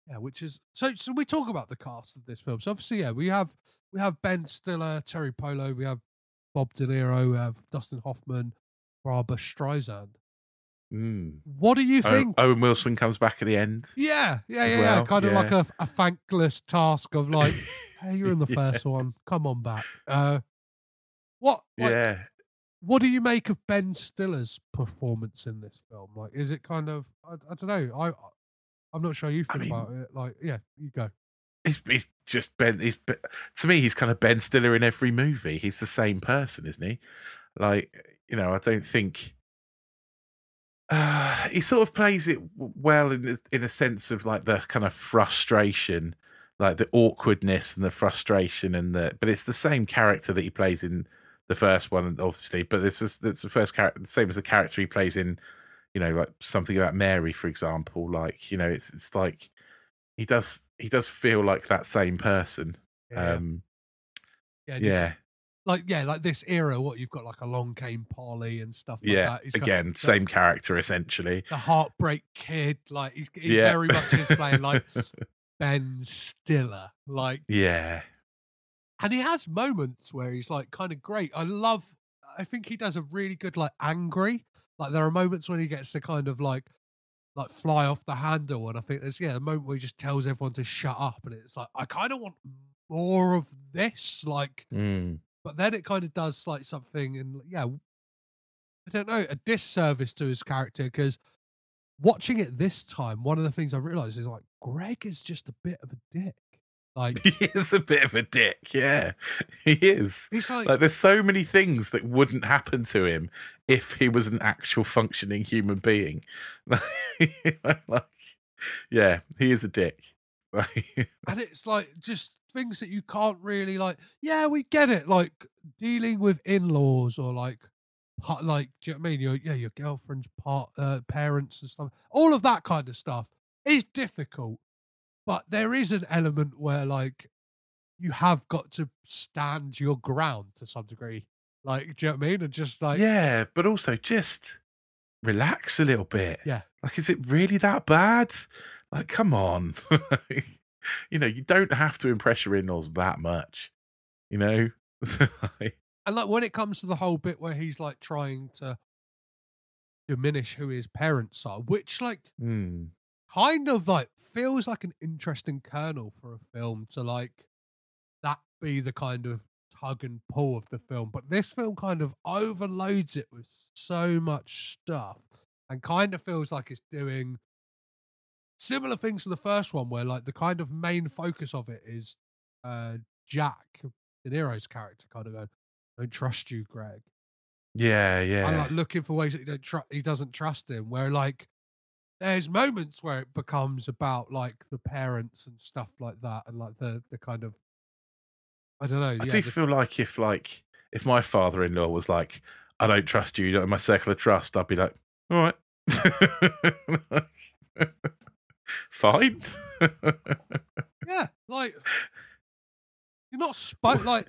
Yeah, which is so. So we talk about the cast of this film. So obviously, yeah, we have we have Ben Stiller, Teri Polo, we have Bob De Niro, we have Dustin Hoffman, Barbra Streisand. Mm. What do you think? Owen Wilson comes back at the end. yeah, yeah, yeah, yeah. Kind of like a, a thankless task of like, [LAUGHS] hey, you're in the Yeah. first one. Come on back. Uh, what? Like, yeah, What do you make of Ben Stiller's performance in this film? Like, is it kind of? I, I don't know. I I'm not sure how you I feel mean- about it. Like, yeah, you go. he's, he's just Ben. He's to me, he's kind of Ben Stiller in every movie. He's the same person, isn't he? Like you know, I don't think. Uh, [SIGHS] he sort of plays it well in the- in a sense of like the kind of frustration, like the awkwardness and the frustration and the. But it's the same character that he plays in the first one, obviously. But this is it's the first character, same as the character he plays in, you know, like something about Mary, for example. Like you know, it's it's like he does he does feel like that same person. Yeah. Um, Yeah, yeah, like yeah, like this era, what you've got like Along Came Polly and stuff like yeah. that. Again, the- same character essentially. the heartbreak kid. Like he's, he Yeah. very much is playing like [LAUGHS] Ben Stiller. Like, Yeah, and he has moments where he's like kind of great. I love. I think he does a really good like angry. Like there are moments when he gets to kind of like like fly off the handle, and I think there's yeah a moment where he just tells everyone to shut up, and it's like I kind of want more of this. Like, Mm. but then it kind of does like something, and yeah, I don't know, a disservice to his character because watching it this time, one of the things I realized is like Greg is just a bit of a dick. Like [LAUGHS] he is a bit of a dick. Yeah, [LAUGHS] he is. he's like, Like, there's so many things that wouldn't happen to him if he was an actual functioning human being. [LAUGHS] like, yeah, he is a dick. And it's like just things that you can't really like. Yeah, we get it. Like dealing with in-laws or like, like, do you know what I mean? Your yeah, your girlfriend's part, uh, parents and stuff. All of that kind of stuff is difficult, but there is an element where like you have got to stand your ground to some degree. Like, do you know what I mean? And just like, yeah, but also just relax a little bit. Yeah. Like, is it really that bad? Like, come on. [LAUGHS] you know, you don't have to impress your in-laws that much. You know. [LAUGHS] And like when it comes to the whole bit where he's like trying to diminish who his parents are, which like hmm. Kind of like feels like an interesting kernel for a film to like that be the kind of tug and pull of the film. But this film kind of overloads it with so much stuff and kind of feels like it's doing similar things to the first one where like the kind of main focus of it is uh Jack De Niro's character kind of going, Don't trust you, Greg. Yeah, yeah. and like looking for ways that he don't tru- he doesn't trust him. Where like there's moments where it becomes about like the parents and stuff like that, and like the the kind of I don't know. I yeah, do the- feel like if like if my father-in-law was like, "I don't trust you, you're not in my circle of trust," I'd be like, "All right, [LAUGHS] fine." yeah, like [LAUGHS] you're not spo- like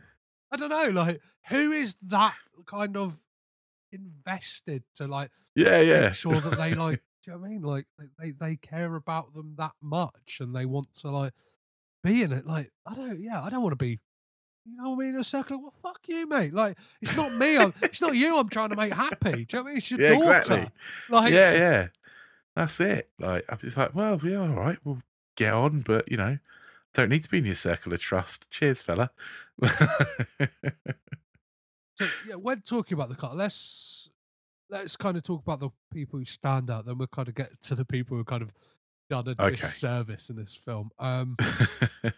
I don't know, like who is that kind of invested to like yeah, yeah. make sure that they like do you know what I mean? Like they, they care about them that much and they want to like be in it. Like I don't yeah, I don't want to be you know what I mean? A circle. Well, fuck you, mate. Like it's not me. I'm, it's not you. I'm trying to make happy. Do you know what I mean? It's your [LAUGHS] yeah, daughter. exactly. Like yeah, yeah. That's it. Like I'm just like, well, yeah, all right, we'll get on, but you know, don't need to be in your circle of trust. Cheers, fella. [LAUGHS] So yeah, when talking about the car, let's let's kind of talk about the people who stand out. Then we'll kind of get to the people who kind of done a Okay. disservice in this film. Um, [LAUGHS]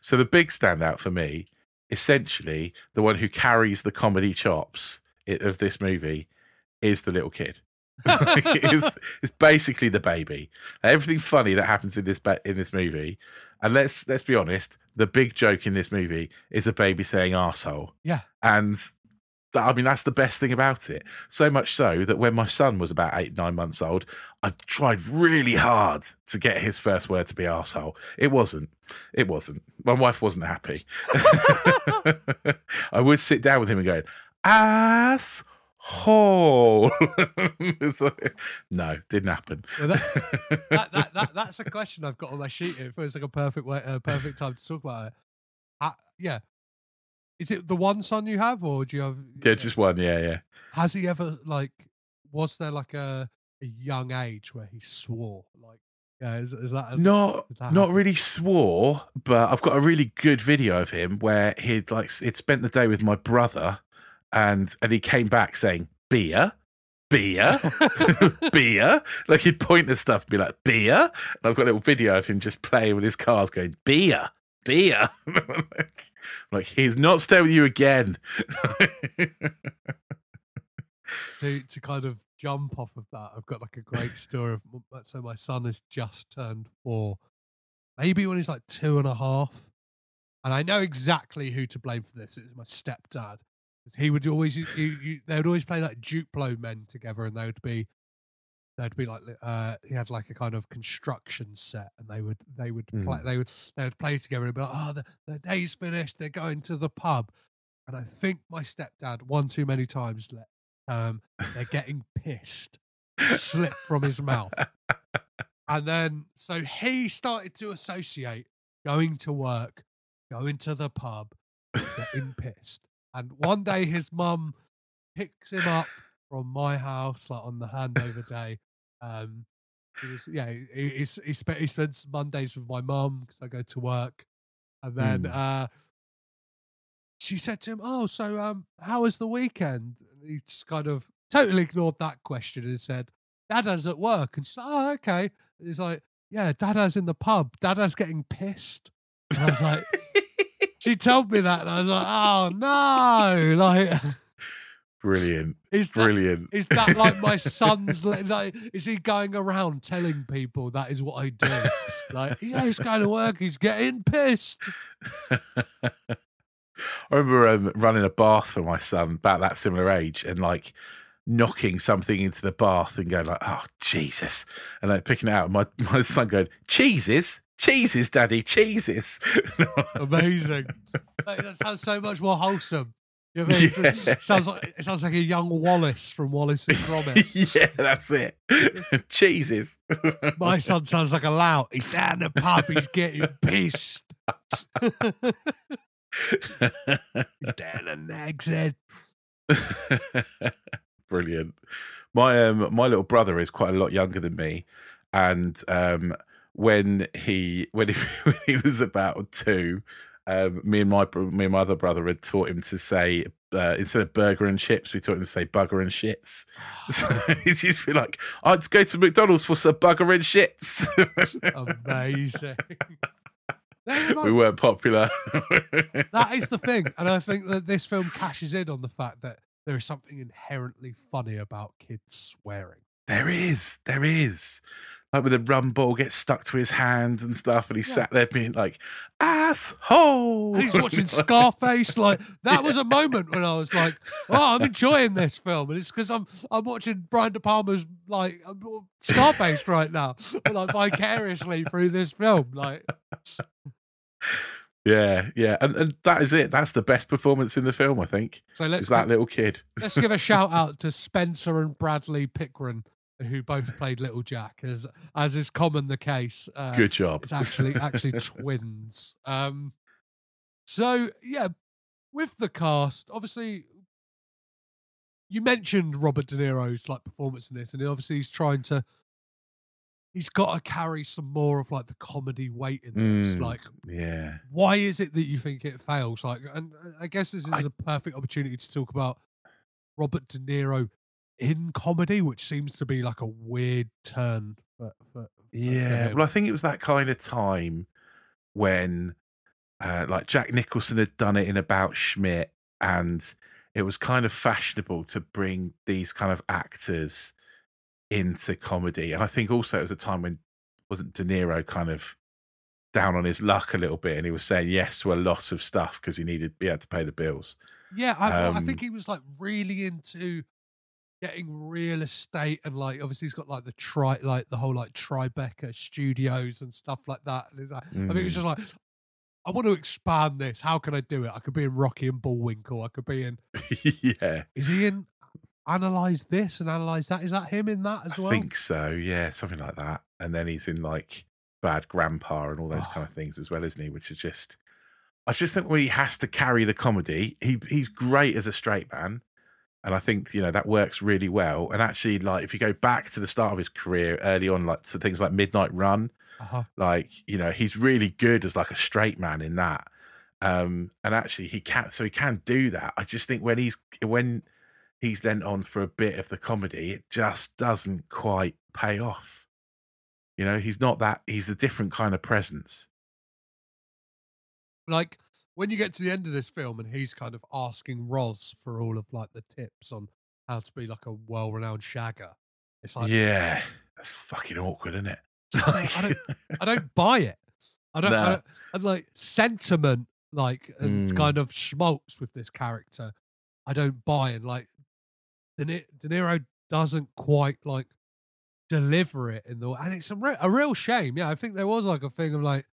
so the big standout for me, essentially, the one who carries the comedy chops of this movie, is the little kid. [LAUGHS] it's, [LAUGHS] it's basically the baby. Everything funny that happens in this in this movie, and let's let's be honest, the big joke in this movie is a baby saying arsehole. yeah, And I mean, that's the best thing about it. So much so that when my son was about eight, nine months old, I tried really hard to get his first word to be asshole. It wasn't. It wasn't. My wife wasn't happy. [LAUGHS] I would sit down with him and go, ass hole. [LAUGHS] Like, no, didn't happen. That, [LAUGHS] that, that, that that's a question I've got on my sheet. It feels like a perfect way, a perfect time to talk about it. Uh, yeah, is it the one son you have, or do you have? yeah, just one. Yeah, yeah. Has he ever like? Was there like a, a young age where he swore? Like, yeah, is, is that is, not that not really swore, but I've got a really good video of him where he'd like he'd spent the day with my brother, and and he came back saying beer, beer, [LAUGHS] beer. Like he'd point at stuff and be like beer, and I've got a little video of him just playing with his cars, going beer, beer. [LAUGHS] like, he's not staying with you again. to to kind of jump off of that, I've got like a great story of so my son has just turned four, maybe when he's like two and a half, and I know exactly who to blame for this. It's my stepdad. He would always, they would always play like Duplo men together, and they would be, they'd be like, uh, he had like a kind of construction set, and they would, they would play, Mm. they would, they would play together and be like, oh, the, the day's finished, they're going to the pub, and I think my stepdad one too many times let, um, they're getting pissed, slip from his mouth, [LAUGHS] and then so he started to associate going to work, going to the pub, getting pissed. And one day his mum picks him up from my house, like on the handover day. Um, he was, yeah, he, he, he, he spends Mondays with my mum because I go to work. And then Mm. uh, she said to him, Oh, so um, how was the weekend? And he just kind of totally ignored that question and said, Dada's at work. And she's like, Oh, okay. And he's like, Yeah, Dada's in the pub. Dada's getting pissed. And I was like, [LAUGHS] She told me that. And I was like, Oh, no. Like, [LAUGHS] Brilliant. is that, Brilliant. is that [LAUGHS] like my son's? Like, is he going around telling people that is what I do? Like, yeah, he's going to work. He's getting pissed. [LAUGHS] I remember um, running a bath for my son about that similar age and like knocking something into the bath and going like, oh Jesus. And like picking it out. My [LAUGHS] my son going, Cheeses? Cheeses, Daddy, cheeses. Amazing. Like, that sounds so much more wholesome. You know I mean? [LAUGHS] Yeah. It sounds like it sounds like a young Wallace from Wallace and [LAUGHS] Gromit. yeah, that's it. [LAUGHS] Jesus. My son sounds like a lout. He's down the pub. He's getting pissed. he's down the nag's head. Brilliant. My um my little brother is quite a lot younger than me, and um when he when he when he was about two, um me and my me and my other brother had taught him to say uh, instead of burger and chips, we taught him to say bugger and shits. [LAUGHS] So he's used to be like, I'd go to McDonald's for some bugger and shits. Amazing. [LAUGHS] Like- we weren't popular. that is the thing, and I think that this film cashes in on the fact that there is something inherently funny about kids swearing. There is, there is. Like when the rum bottle gets stuck to his hand and stuff, and he Yeah. sat there being like, asshole. And he's watching [LAUGHS] Scarface. Like that was a moment when I was like, "Oh, I'm [LAUGHS] enjoying this film," and it's because I'm I'm watching Brian De Palma's like uh, Scarface right now, like vicariously through this film. Like, [LAUGHS] Yeah, yeah. And, and that is it. That's the best performance in the film, I think. so let's Is that give, little kid. let's give a shout out to Spencer and Bradley Pickren, who both played Little Jack, as as is common the case. Uh, Good job. It's actually actually [LAUGHS] twins. Um, so yeah, with the cast, obviously, you mentioned Robert De Niro's like performance in this, and obviously he's trying to. He's got to carry some more of like the comedy weight in this. Mm, Like, yeah. why is it that you think it fails? Like, and I guess this is I- a perfect opportunity to talk about Robert De Niro in comedy, which seems to be like a weird turn for, for, Yeah. Well, I think it was that kind of time when, uh, like, Jack Nicholson had done it in About Schmidt, and it was kind of fashionable to bring these kind of actors into comedy. And I think also it was a time when wasn't De Niro kind of down on his luck a little bit, and he was saying yes to a lot of stuff because he needed he had to pay the bills. Yeah, I, well, I Um, think he was like really into getting real estate and like obviously he's got like the tri like the whole like Tribeca studios and stuff like that. And it's like, I think it's Mm. just like I want to expand this. How can I do it? I could be in Rocky and Bullwinkle. I could be in. [LAUGHS] yeah, Is he in? Analyze this and analyze that. Is that him in that as well? I think so. Yeah, something like that. And then he's in like Bad Grandpa and all those kind of things as well, isn't he? Which is just, I just think when he has to carry the comedy, he he's great as a straight man, and I think you know that works really well. And actually, like if you go back to the start of his career, early on, like to things like Midnight Run, Uh-huh. like you know he's really good as like a straight man in that. Um, and actually, he can so he can do that. I just think when he's when he's lent on for a bit of the comedy, it just doesn't quite pay off. You know, he's not that. He's a different kind of presence. Like when you get to the end of this film and he's kind of asking Roz for all of like the tips on how to be like a well-renowned shagger. It's like yeah, that's fucking awkward, isn't it? [LAUGHS] I don't, I don't buy it. I don't, I don't and like sentiment, like and Mm. kind of schmaltz with this character. I don't buy, and like De, Ni- De Niro doesn't quite like deliver it in the and it's a, re- a real shame. Yeah, I think there was like a thing of like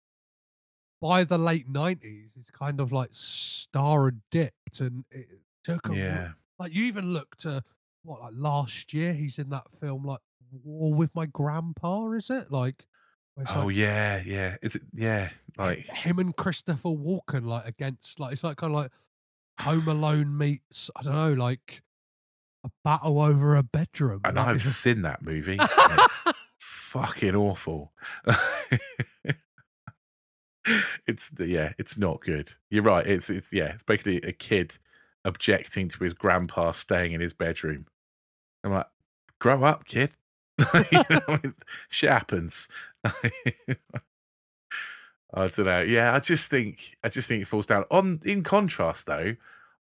by the late nineties, it's kind of like star dipped, and it took a Yeah. like you even look to what like last year he's in that film like War with My Grandpa, is it like? Oh like yeah, yeah. Is it? Yeah, like him and Christopher Walken like against like it's like kind of like Home Alone meets I don't know like a battle over a bedroom. and like, I've seen that movie. [LAUGHS] fucking awful. [LAUGHS] it's yeah, it's not good. You're right. It's it's yeah, it's basically a kid objecting to his grandpa staying in his bedroom. I'm like, grow up, kid. [LAUGHS] you know, [LAUGHS] shit happens. [LAUGHS] I don't know. Yeah, I just think I just think it falls down. On in contrast, though,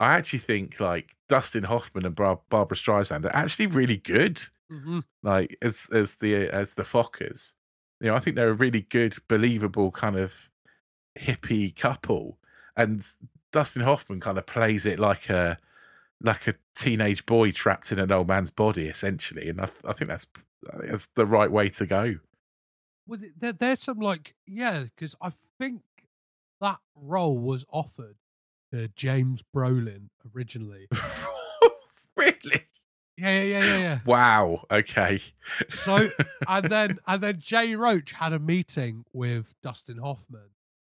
I actually think like Dustin Hoffman and Bar- Barbra Streisand are actually really good. Mhm. Like as as the as the Fockers, you know, I think they're a really good, believable kind of hippie couple. And Dustin Hoffman kind of plays it like a like a teenage boy trapped in an old man's body, essentially. And I, I think that's I think that's the right way to go. Well, th- there, there's some like yeah, because I think that role was offered to James Brolin originally. [LAUGHS] really? Yeah, yeah, yeah, yeah, yeah. Wow. Okay. So and then and then Jay Roach had a meeting with Dustin Hoffman,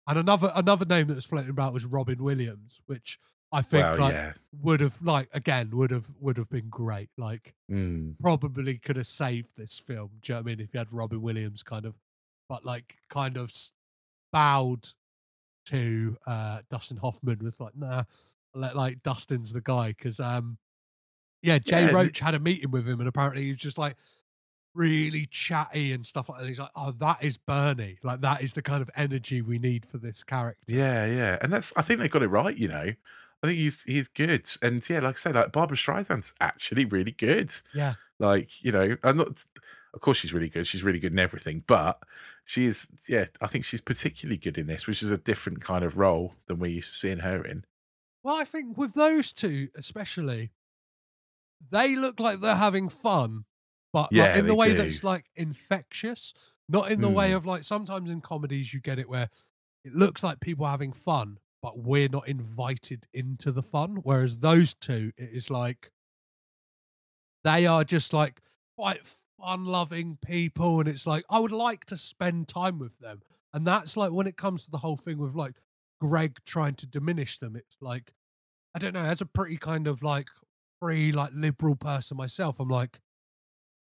and another another name that was floating about was Robin Williams, which I think Well, like yeah. would have like again would have would have been great. Like Mm. probably could have saved this film. Do you know what I mean? If you had Robin Williams kind of, but like kind of bowed to uh Dustin Hoffman was like, nah, let like Dustin's the guy because um yeah, Jay Yeah, Roach had a meeting with him and apparently he was just like really chatty and stuff like that. He's like, oh, that is Bernie. Like that is the kind of energy we need for this character. Yeah, yeah, and that's I think they got it right. You know, I think he's he's good, and yeah, like I say, like Barbra Streisand's actually really good. Yeah. Like you know, I'm not. Of course, she's really good. She's really good in everything, but she is. Yeah, I think she's particularly good in this, which is a different kind of role than we're used to seeing her in. Well, I think with those two especially, they look like they're having fun, but like, in the way do. that's like infectious, not in the way Mm. of like sometimes in comedies you get it where it looks like people are having fun, but we're not invited into the fun. Whereas those two, it is like they are just like quite fun loving people, and it's like I would like to spend time with them. And that's like when it comes to the whole thing with like Greg trying to diminish them, it's like I don't know, as a pretty kind of like free, like liberal person myself, I'm like,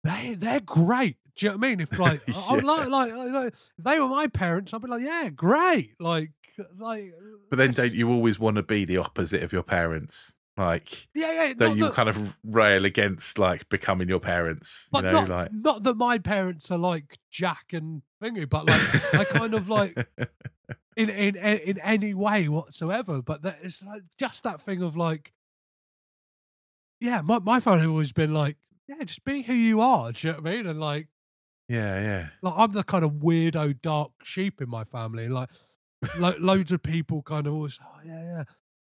they they're great. Do you know what I mean? If like [LAUGHS] I would like, like like like, if they were my parents, I'd be like, yeah, great. Like like But then, don't you always want to be the opposite of your parents? Like, yeah, yeah. don't you that- kind of rail against like becoming your parents? but you know, not, like not that my parents are like Jack and Thingy, but like I kind of like [LAUGHS] in in in any way whatsoever. But that it's like just that thing of like, yeah, my my family always been like, yeah, just be who you are. Do you know what I mean? And like, yeah, yeah. like I'm the kind of weirdo dark sheep in my family. Like, lo- loads of people kind of always, oh yeah, yeah.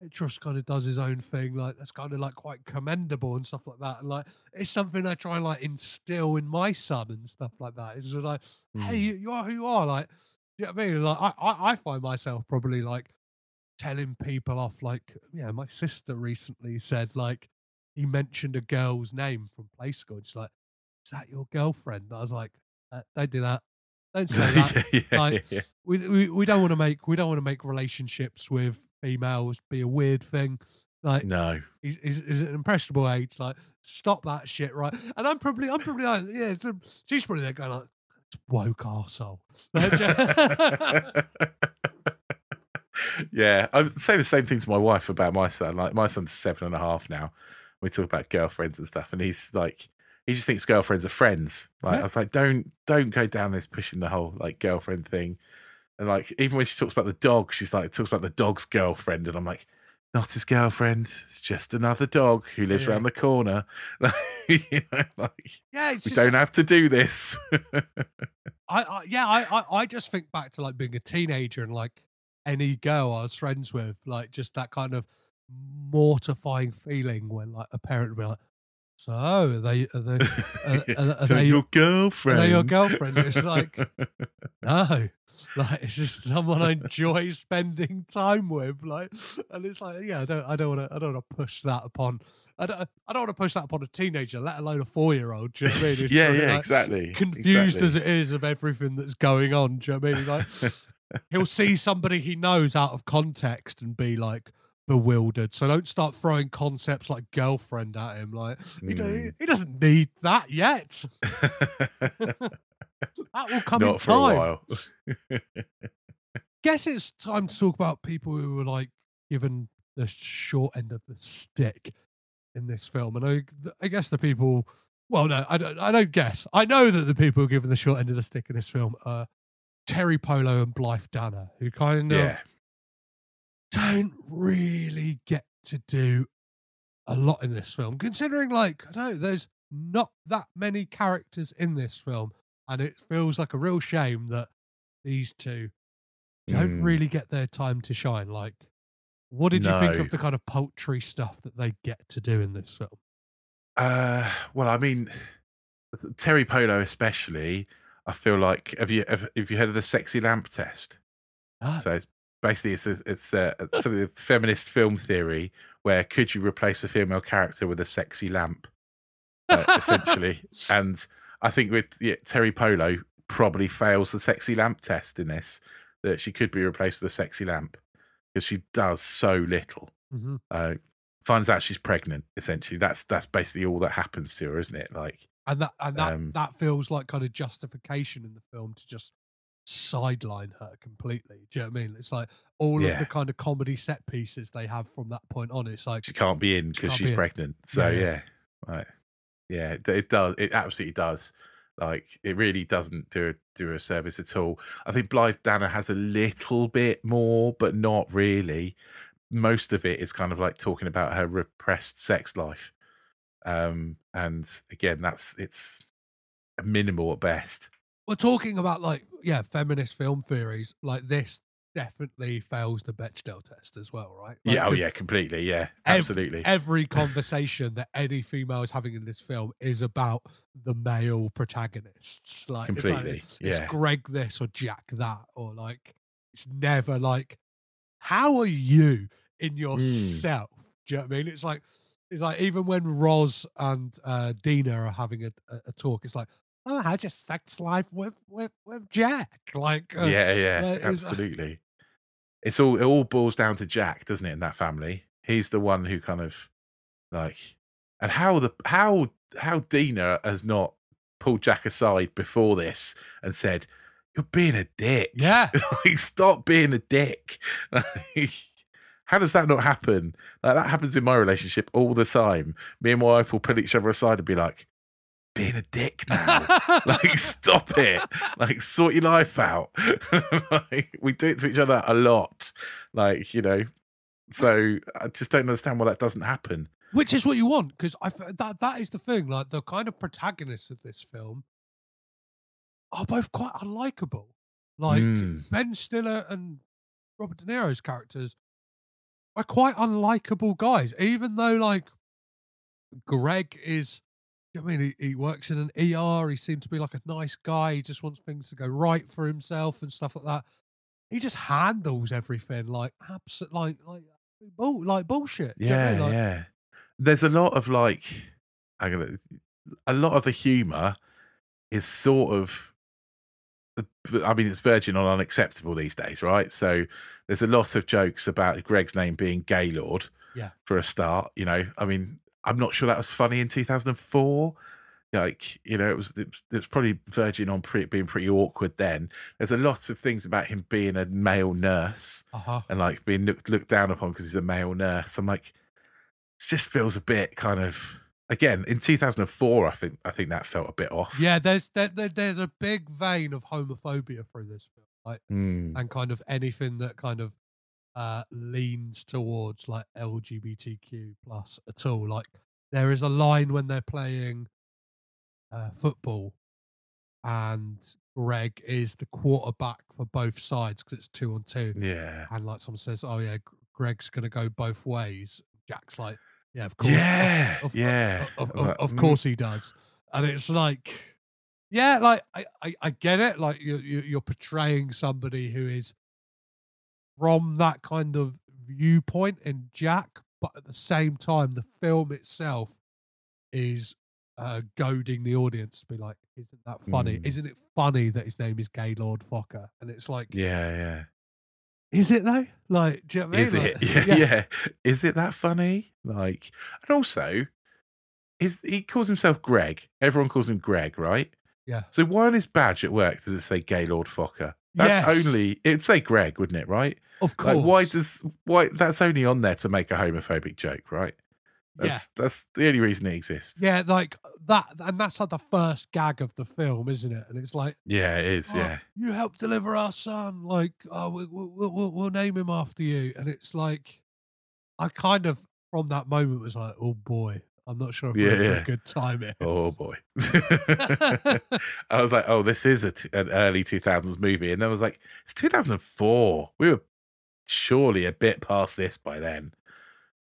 It just kind of does his own thing, like that's kind of like quite commendable and stuff like that. And like it's something I try and like instill in my son and stuff like that. It's like, hey, hmm. you, you are who you are. Like, you know what I mean? Like I, I, I find myself probably like telling people off. Like, yeah, my sister recently said like he mentioned a girl's name from play school. And She's like, is that your girlfriend? I was like, uh, don't do that. Don't [LAUGHS] say that. Yeah, yeah, like, yeah. We, we we don't want to make we don't want to make relationships with females be a weird thing. Like, No. he's, he's, he's an impressionable age. Like, stop that shit, right? And I'm probably I'm probably like, yeah, she's probably there going like, woke arsehole. [LAUGHS] [LAUGHS] yeah, I say the same thing to my wife about my son. Like my son's seven and a half now. We talk about girlfriends and stuff, and he's like, he just thinks girlfriends are friends. Like Yeah. I was like, don't don't go down this pushing the whole like girlfriend thing. And like even when she talks about the dog, she's like talks about the dog's girlfriend, and I'm like, not his girlfriend. It's just another dog who lives Yeah. around the corner. [LAUGHS] you know, like, yeah, we don't have to do this. [LAUGHS] I, I yeah, I, I I just think back to like being a teenager and like any girl I was friends with, like just that kind of mortifying feeling when like a parent will be like, "So are they are they [LAUGHS] are, are, are So they your girlfriend? Are they your girlfriend?" It's like [LAUGHS] no, like it's just someone I enjoy spending time with. Like, and it's like, yeah, I don't, I don't want to, I don't want to push that upon. I don't, I don't want to push that upon a teenager, let alone a four-year-old. Do you know what I mean? [LAUGHS] It's Yeah, yeah, like exactly, Confused exactly. as it is of everything that's going on. Do you know what I mean? Like, he'll see somebody he knows out of context and be like bewildered. So don't start throwing concepts like girlfriend at him. Like he, do- Hmm. he doesn't need that yet. [LAUGHS] that will come in Not for time. a while. Guess it's [LAUGHS] time to talk about people who were like given the short end of the stick in this film, and I, I guess the people. Well, no, I don't. I don't guess. I know that the people who are given the short end of the stick in this film are Teri Polo and Blythe Danner, who kind of yeah, don't really get to do a lot in this film, considering like I don't know, there's not that many characters in this film, and it feels like a real shame that these two don't Mm. really get their time to shine. Like, what did you think of the kind of poultry stuff that they get to do in this film? Uh, well, I mean, Teri Polo especially. I feel like have you have, have you heard of the sexy lamp test? Ah. So it's basically it's a, it's a, some of the feminist film theory where could you replace a female character with a sexy lamp, uh, essentially? [LAUGHS] And I think with yeah, Teri Polo probably fails the sexy lamp test in this that she could be replaced with a sexy lamp because she does so little. Mhm. Uh, finds out she's pregnant. Essentially, that's that's basically all that happens to her, isn't it? Like, And that and that Um, that feels like kind of justification in the film to just sideline her completely. Do you know what I mean? It's like all of the kind of comedy set pieces they have from that point on. It's like she can't be in because can't she's be in. pregnant. So Yeah, yeah, yeah. right, yeah, it, it does. It absolutely does. Like it really doesn't do a, do a service at all. I think Blythe Danner has a little bit more, but not really. Most of it is kind of like talking about her repressed sex life, um, and again, that's it's minimal at best. We're talking about like yeah, feminist film theories. Like this definitely fails the Bechdel test as well, right? Like, yeah, oh yeah, completely. Yeah, absolutely. Every [LAUGHS] conversation that any female is having in this film is about the male protagonists. Like it's, like, it's yeah. Greg this or Jack that, or like it's never like, how are you in Hmm. yourself? Do you know what I mean? It's like it's like even when Roz and uh, Dina are having a, a, a talk, it's like, oh, how's your sex life with with with Jack? Like, uh, yeah, yeah, like, it's- absolutely. It's all it all boils down to Jack, doesn't it? In that family, he's the one who kind of like, and how the how how Dina has not pulled Jack aside before this and said, "You're being a dick." Yeah, [LAUGHS] like, stop being a dick. [LAUGHS] How does that not happen? Like that happens in my relationship all the time. Me and my wife will pull each other aside and be like, "Being a dick now." [LAUGHS] like stop it like sort your life out [LAUGHS] like, we do it to each other a lot like you know so i just don't understand why that doesn't happen Which is what you want, because I that that is the thing. Like the kind of protagonists of this film are both quite unlikable. Like Mm. Ben Stiller and Robert De Niro's characters are quite unlikable guys, even though like Greg is. I mean, he, he works in an ER. He seems to be like a nice guy. He just wants things to go right for himself and stuff like that. He just handles everything like absolute, like like bull, like bullshit. Do you know yeah? Like, yeah there's a lot of like i'm gonna a lot of the humor is sort of I mean, it's virgin on unacceptable these days, right? So there's a lot of jokes about Greg's name being Gaylord. Yeah. For a start, you know, I mean, I'm not sure that was funny in 2004. Like, you know, it was it was, it was probably verging on being pretty awkward then. There's a lot of things about him being a male nurse Uh-huh. and like being looked, looked down upon because he's a male nurse. I'm like, it just feels a bit kind of again in 2004. I think I think that felt a bit off. Yeah, there's there, there, there's a big vein of homophobia through this film, like Mm. and kind of anything that kind of uh leans towards like LGBTQ plus at all. Like there is a line when they're playing uh, football, and Greg is the quarterback for both sides because it's two on two. Yeah. and like someone says, "Oh yeah, Greg's gonna go both ways. Jack's like, yeah, of course, Yeah, [LAUGHS] of, of- yeah. of, of, of mm. course he does. And it's like, yeah, like I, I, I get it. Like you, you, you're portraying somebody who is from that kind of viewpoint in Jack, but at the same time, the film itself is uh, goading the audience to be like, "Isn't that funny? Mm. Isn't it funny that his name is Gaylord Focker?" And it's like, Yeah, yeah. is it though? Like, do you know what I Is mean? it? Like, [LAUGHS] Yeah, yeah, Is it that funny? Like, and also, is he calls himself Greg? Everyone calls him Greg, right? Yeah. So why on his badge at work does it say Gaylord Focker? That's Yes. only it'd say Greg, wouldn't it? Right? Of course. Like, why does why that's only on there to make a homophobic joke, right? Yeah. That's that's the only reason it exists. Yeah, like that, and that's like the first gag of the film, isn't it? And it's like, Yeah, it is. "Oh, Yeah. you helped deliver our son. Like, oh, we, we, we'll, we'll, we'll name him after you. And it's like, I kind of from that moment was like, oh boy, I'm not sure if we're Yeah, yeah. a good time here. Oh boy. [LAUGHS] [LAUGHS] I was like, oh, this is a t- an early 2000s movie. And then I was like, it's 2004. We were surely a bit past this by then.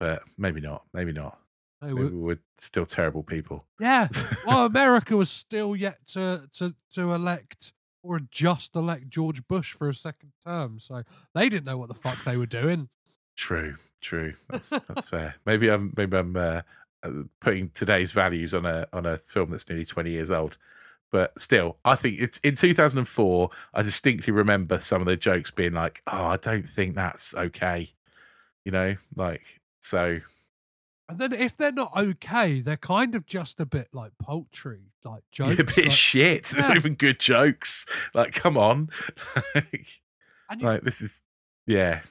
But maybe not. Maybe not. Maybe we- we were still terrible people. Yeah. [LAUGHS] Well, America was still yet to to to elect or just elect George Bush for a second term, so they didn't know what the fuck they were doing. True, true. That's, that's fair. Maybe I'm maybe I'm uh, Uh, putting today's values on a on a film that's nearly 20 years old. But still, I think it's in 2004. I distinctly remember some of the jokes being like, "Oh, I don't think that's okay," you know, like so. And then if they're not okay, they're kind of just a bit like poultry, like [LAUGHS] jokes. a bit like- shit. [LAUGHS] They're Yeah. not even good jokes. Like, come on, [LAUGHS] like, And you- like this is yeah,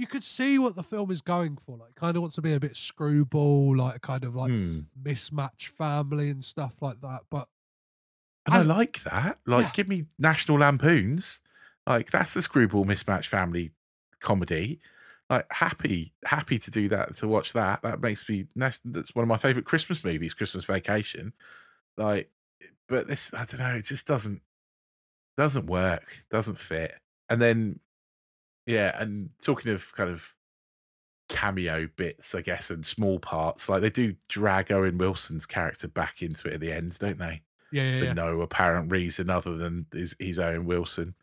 you could see what the film is going for. Like, kind of wants to be a bit screwball, like kind of like Hmm. mismatch family and stuff like that. But And I like that. Like, Yeah. give me National Lampoons. Like, that's a screwball mismatch family comedy. Like, happy, happy to do that, to watch that. That makes me, that's one of my favorite Christmas movies, Christmas Vacation. Like, but this, I don't know, it just doesn't, doesn't work, doesn't fit. And then, yeah, and talking of kind of cameo bits, I guess, and small parts, like they do drag Owen Wilson's character back into it at the end, don't they? yeah, yeah, for yeah. no apparent reason other than he's, he's Owen Wilson.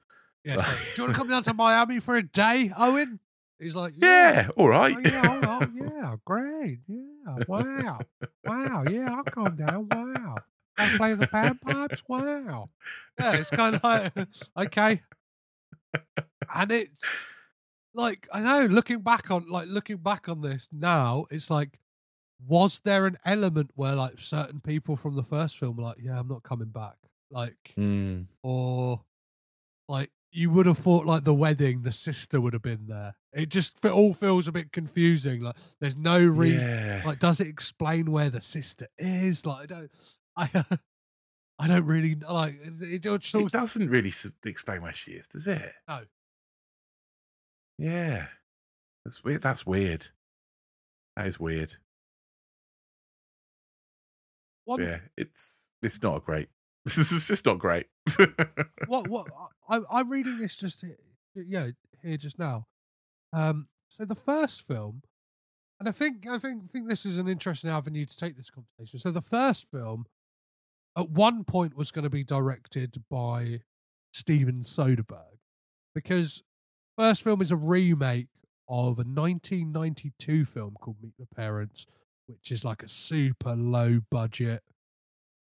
yeah [LAUGHS] like, Do you want to come down to Miami for a day, Owen? He's like, Yeah, all right. Oh, yeah, hold oh, on. Oh, [LAUGHS] yeah, great. Yeah, wow. Wow. Yeah, I'll calm down. Wow. I play the bagpipes. Wow. Yeah, it's kind of like, [LAUGHS] okay. And it's like, I know, looking back on, like, looking back on this now, it's like, was there an element where, like, certain people from the first film were like, yeah, I'm not coming back? Like, Mm. or like you would have thought like the wedding the sister would have been there it just it all feels a bit confusing like there's no reason Yeah. like does it explain where the sister is like i don't i [LAUGHS] i don't really like it, just It doesn't really explain where she is, does it? no Yeah. That's weird. That's weird. That is weird. one Yeah, it's it's not a great. [LAUGHS] This is just not great. what what [LAUGHS] I, I'm reading this just here, yeah here just now. Um, so the first film, and I think I think think this is an interesting avenue to take this conversation. So the first film, at one point, was going to be directed by Steven Soderbergh, because first film is a remake of a 1992 film called Meet the Parents, which is like a super low budget.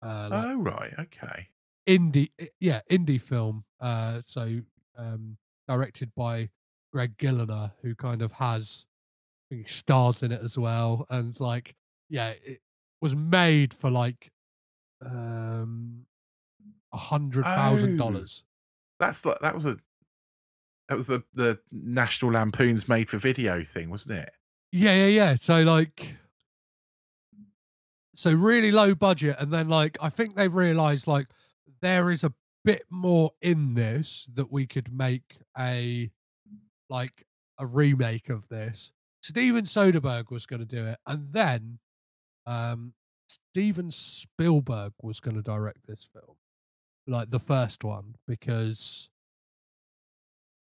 Uh, like oh right, okay. indie yeah indie film uh so um directed by greg glienna who kind of has I think he stars in it as well and like yeah it was made for like um a hundred thousand dollars. That's like that was a that was the the National Lampoon's made for video thing, wasn't it? yeah yeah yeah. So like so really low budget and then like i think they realized like there is a bit more in this that we could make a like a remake of this. Steven soderbergh was going to do it and then um steven spielberg was going to direct this film like the first one because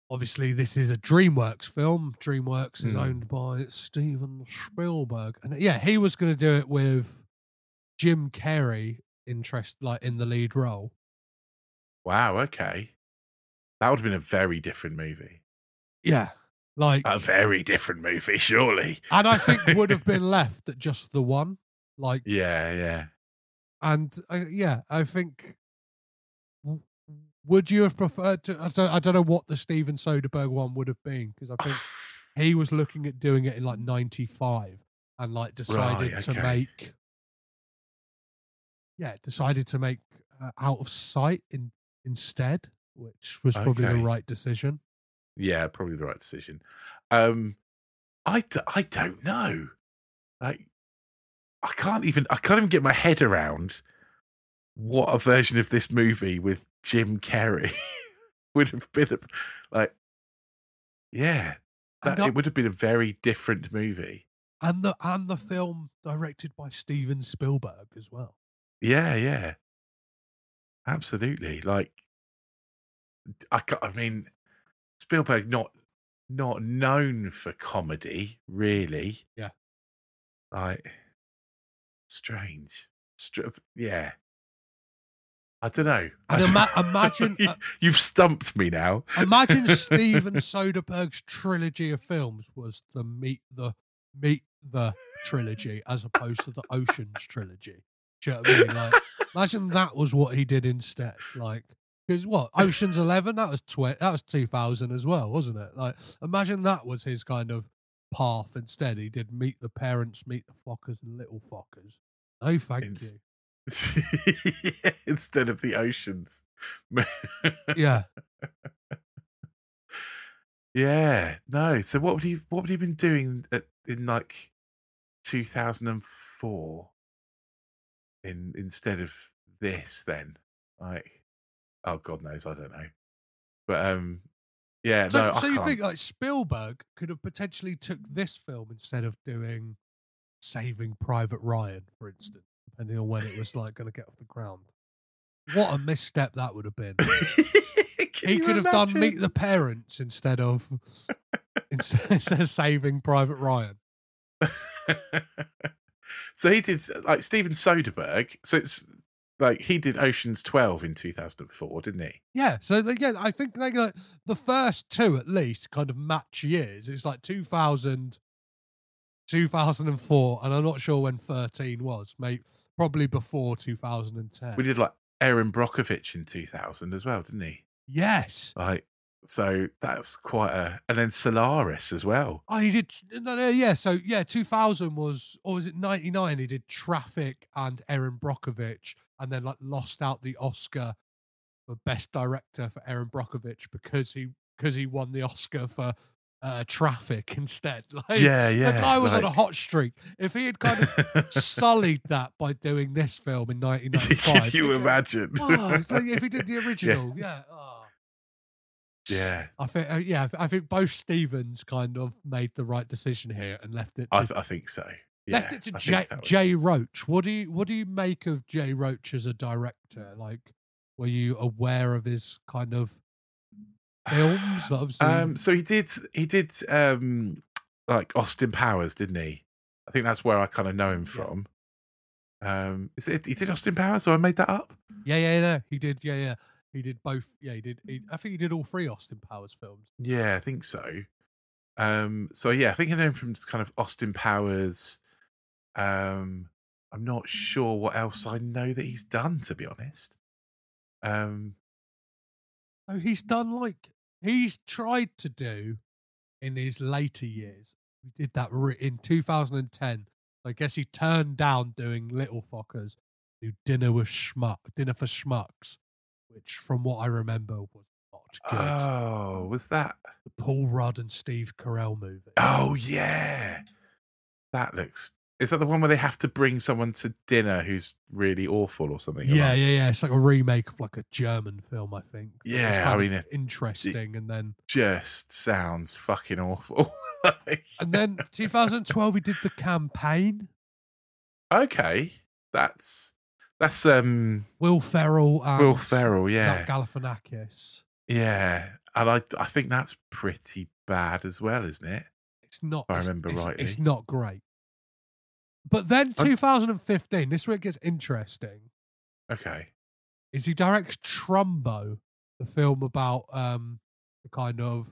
obviously this is a DreamWorks film. DreamWorks is Mm. owned by Steven Spielberg, and yeah, he was going to do it with Jim Carrey, interest like in the lead role. Wow. Okay. That would have been a very different movie. Yeah, like, A very different movie, surely. and I think would have [LAUGHS] been left at just the one. Like, Yeah. Yeah. and uh, yeah, I think. Would you have preferred to? I don't, I don't know what the Steven Soderbergh one would have been because I think [SIGHS] he was looking at doing it in like '95 and like decided Right, to make. Yeah, decided to make uh, Out of Sight in instead, which was probably the right decision. Yeah, probably the right decision. Um, I, d- I don't know. Like, I can't even I can't even get my head around what a version of this movie with Jim Carrey [LAUGHS] would have been. Like, yeah, that, it would have been a very different movie. and the and the film directed by Steven Spielberg as well. Yeah, yeah, absolutely. Like, I, I mean, Spielberg not not known for comedy, really. Yeah. Like, strange. Str- yeah. I don't know. And ima- [LAUGHS] imagine- uh, [LAUGHS] you've stumped me now. Imagine [LAUGHS] Steven Soderbergh's trilogy of films was the meet the meet the trilogy as opposed to the Oceans trilogy. Do you know what I mean? Like, imagine that was what he did instead. Like, because what Oceans Eleven that was tw- that was two thousand as well, wasn't it? Like, imagine that was his kind of path instead. He did Meet the Parents, Meet the fuckers, and Little fuckers. No, thank Ins- you. [LAUGHS] Instead of the oceans. Yeah. [LAUGHS] Yeah, no. So what would he what would he been doing at, in like 2004 in instead of this then? Like oh god knows, I don't know. But um yeah, So, no, I so you can't. think like Spielberg could have potentially took this film instead of doing Saving Private Ryan, for instance, depending on when it was like going to get off the ground. What a misstep that would have been. [LAUGHS] He could have done? Meet the Parents instead of instead, [LAUGHS] instead of Saving Private Ryan. [LAUGHS] so he did like Steven Soderbergh. So it's like he did Ocean's 12 in 2004, didn't he? Yeah, so yeah, I think like the first two at least kind of match years. It's like 2000, 2004, and I'm not sure when 13 was. Maybe probably before 2010. We did like Erin Brockovich in 2000 as well, didn't he? Yes. Like, so that's quite a. And then Solaris as well. Oh, he did. No, no, yeah. So yeah, 2000 was, or was it 99? He did Traffic and Erin Brockovich, and then like lost out the Oscar for Best Director for Erin Brockovich because he because he won the Oscar for uh, Traffic [LAUGHS] instead. Like, Yeah, yeah, The guy was on a hot streak. If he had kind of [LAUGHS] sullied that by doing this film in [LAUGHS] 1995, Can you imagine? Oh, like, if he did the original, yeah. oh. Yeah. I think, uh, yeah, I think both Stevens kind of made the right decision here and left it. I, th- I think so. Yeah, left it to Jay, was- Jay Roach. What do you what do you make of Jay Roach as a director? Like, were you aware of his kind of films? [SIGHS] Obviously, Um, so he did. He did. Um, like Austin Powers, didn't he? I think that's where I kind of know him from. Um, is it? He did Austin Powers, or I made that up? yeah, yeah, no, he did. Yeah, yeah, he did both. Yeah, he did. He, I think he did all three Austin Powers films. Yeah, I think so. Um, so yeah, I think I know him from kind of Austin Powers. Um, I'm not sure what else I know that he's done, to be honest. Um, Oh, he's done like he's tried to do in his later years. He did that in 2010. I guess he turned down doing Little Fockers, do Dinner with Schmuck, Dinner for Schmucks, which, from what I remember, was not good. oh, was that? the Paul Rudd and Steve Carell movie. Oh yeah, that looks. Is that the one where they have to bring someone to dinner who's really awful or something? yeah, Like- yeah, yeah. It's like a remake of like a German film, I think. Yeah, I mean, interesting. And then, just sounds fucking awful. [LAUGHS] Like- and then 2012, he did the campaign. okay, that's that's um Will Ferrell and Will Ferrell, yeah. Galifianakis. Yeah, and I I think that's pretty bad as well, isn't it? It's not. If I remember it's, rightly. it's not great. But then I'm- 2015, this is where it gets interesting. Okay. Is he directs Trumbo, the film about um the kind of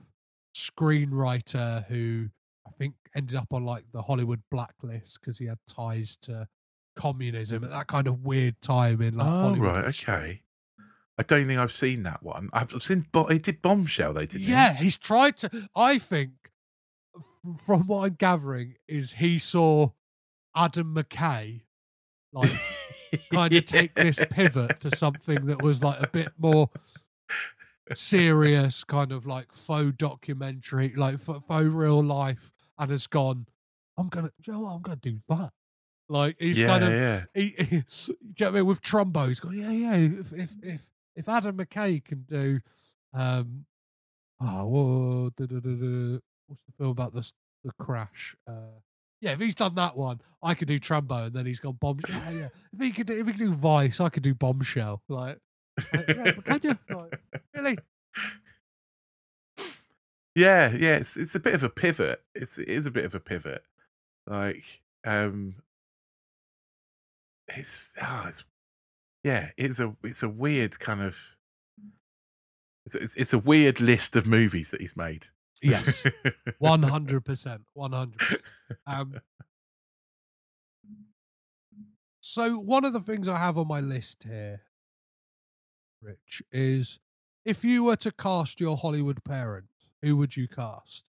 screenwriter who I think ended up on like the Hollywood blacklist because he had ties to communism at that kind of weird time in like oh Hollywood. right, okay. I don't think I've seen that one. I've seen. but he did Bombshell. They did. Yeah, he's tried to. I think, from what I'm gathering, is he saw Adam McKay like [LAUGHS] kind of take this pivot to something that was like a bit more serious, kind of like faux documentary, like faux real life, and has gone. I'm gonna, you know what? I'm gonna do that. Like he's yeah, kind of yeah. he, he, [LAUGHS] do you know what I mean? With Trumbo, he's gone, yeah, yeah. If if if if Adam McKay can do, um, oh, whoa, duh, duh, what's the film about the s- the crash? Uh, yeah, if he's done that one, I could do Trumbo, and then he's gone bomb. Yeah, yeah. If he could, do, if he could do Vice, I could do Bombshell. Like, like, yeah, can you? Like, [LAUGHS] really? Yeah, yeah, it's it's a bit of a pivot. It's it is a bit of a pivot. Like, um, it's ah, it's yeah, it's a it's a weird kind of it's it's, it's a weird list of movies that he's made. Yes, [LAUGHS] one hundred percent, one hundred. Um. So one of the things I have on my list here, Rich, is if you were to cast your Hollywood parent, who would you cast?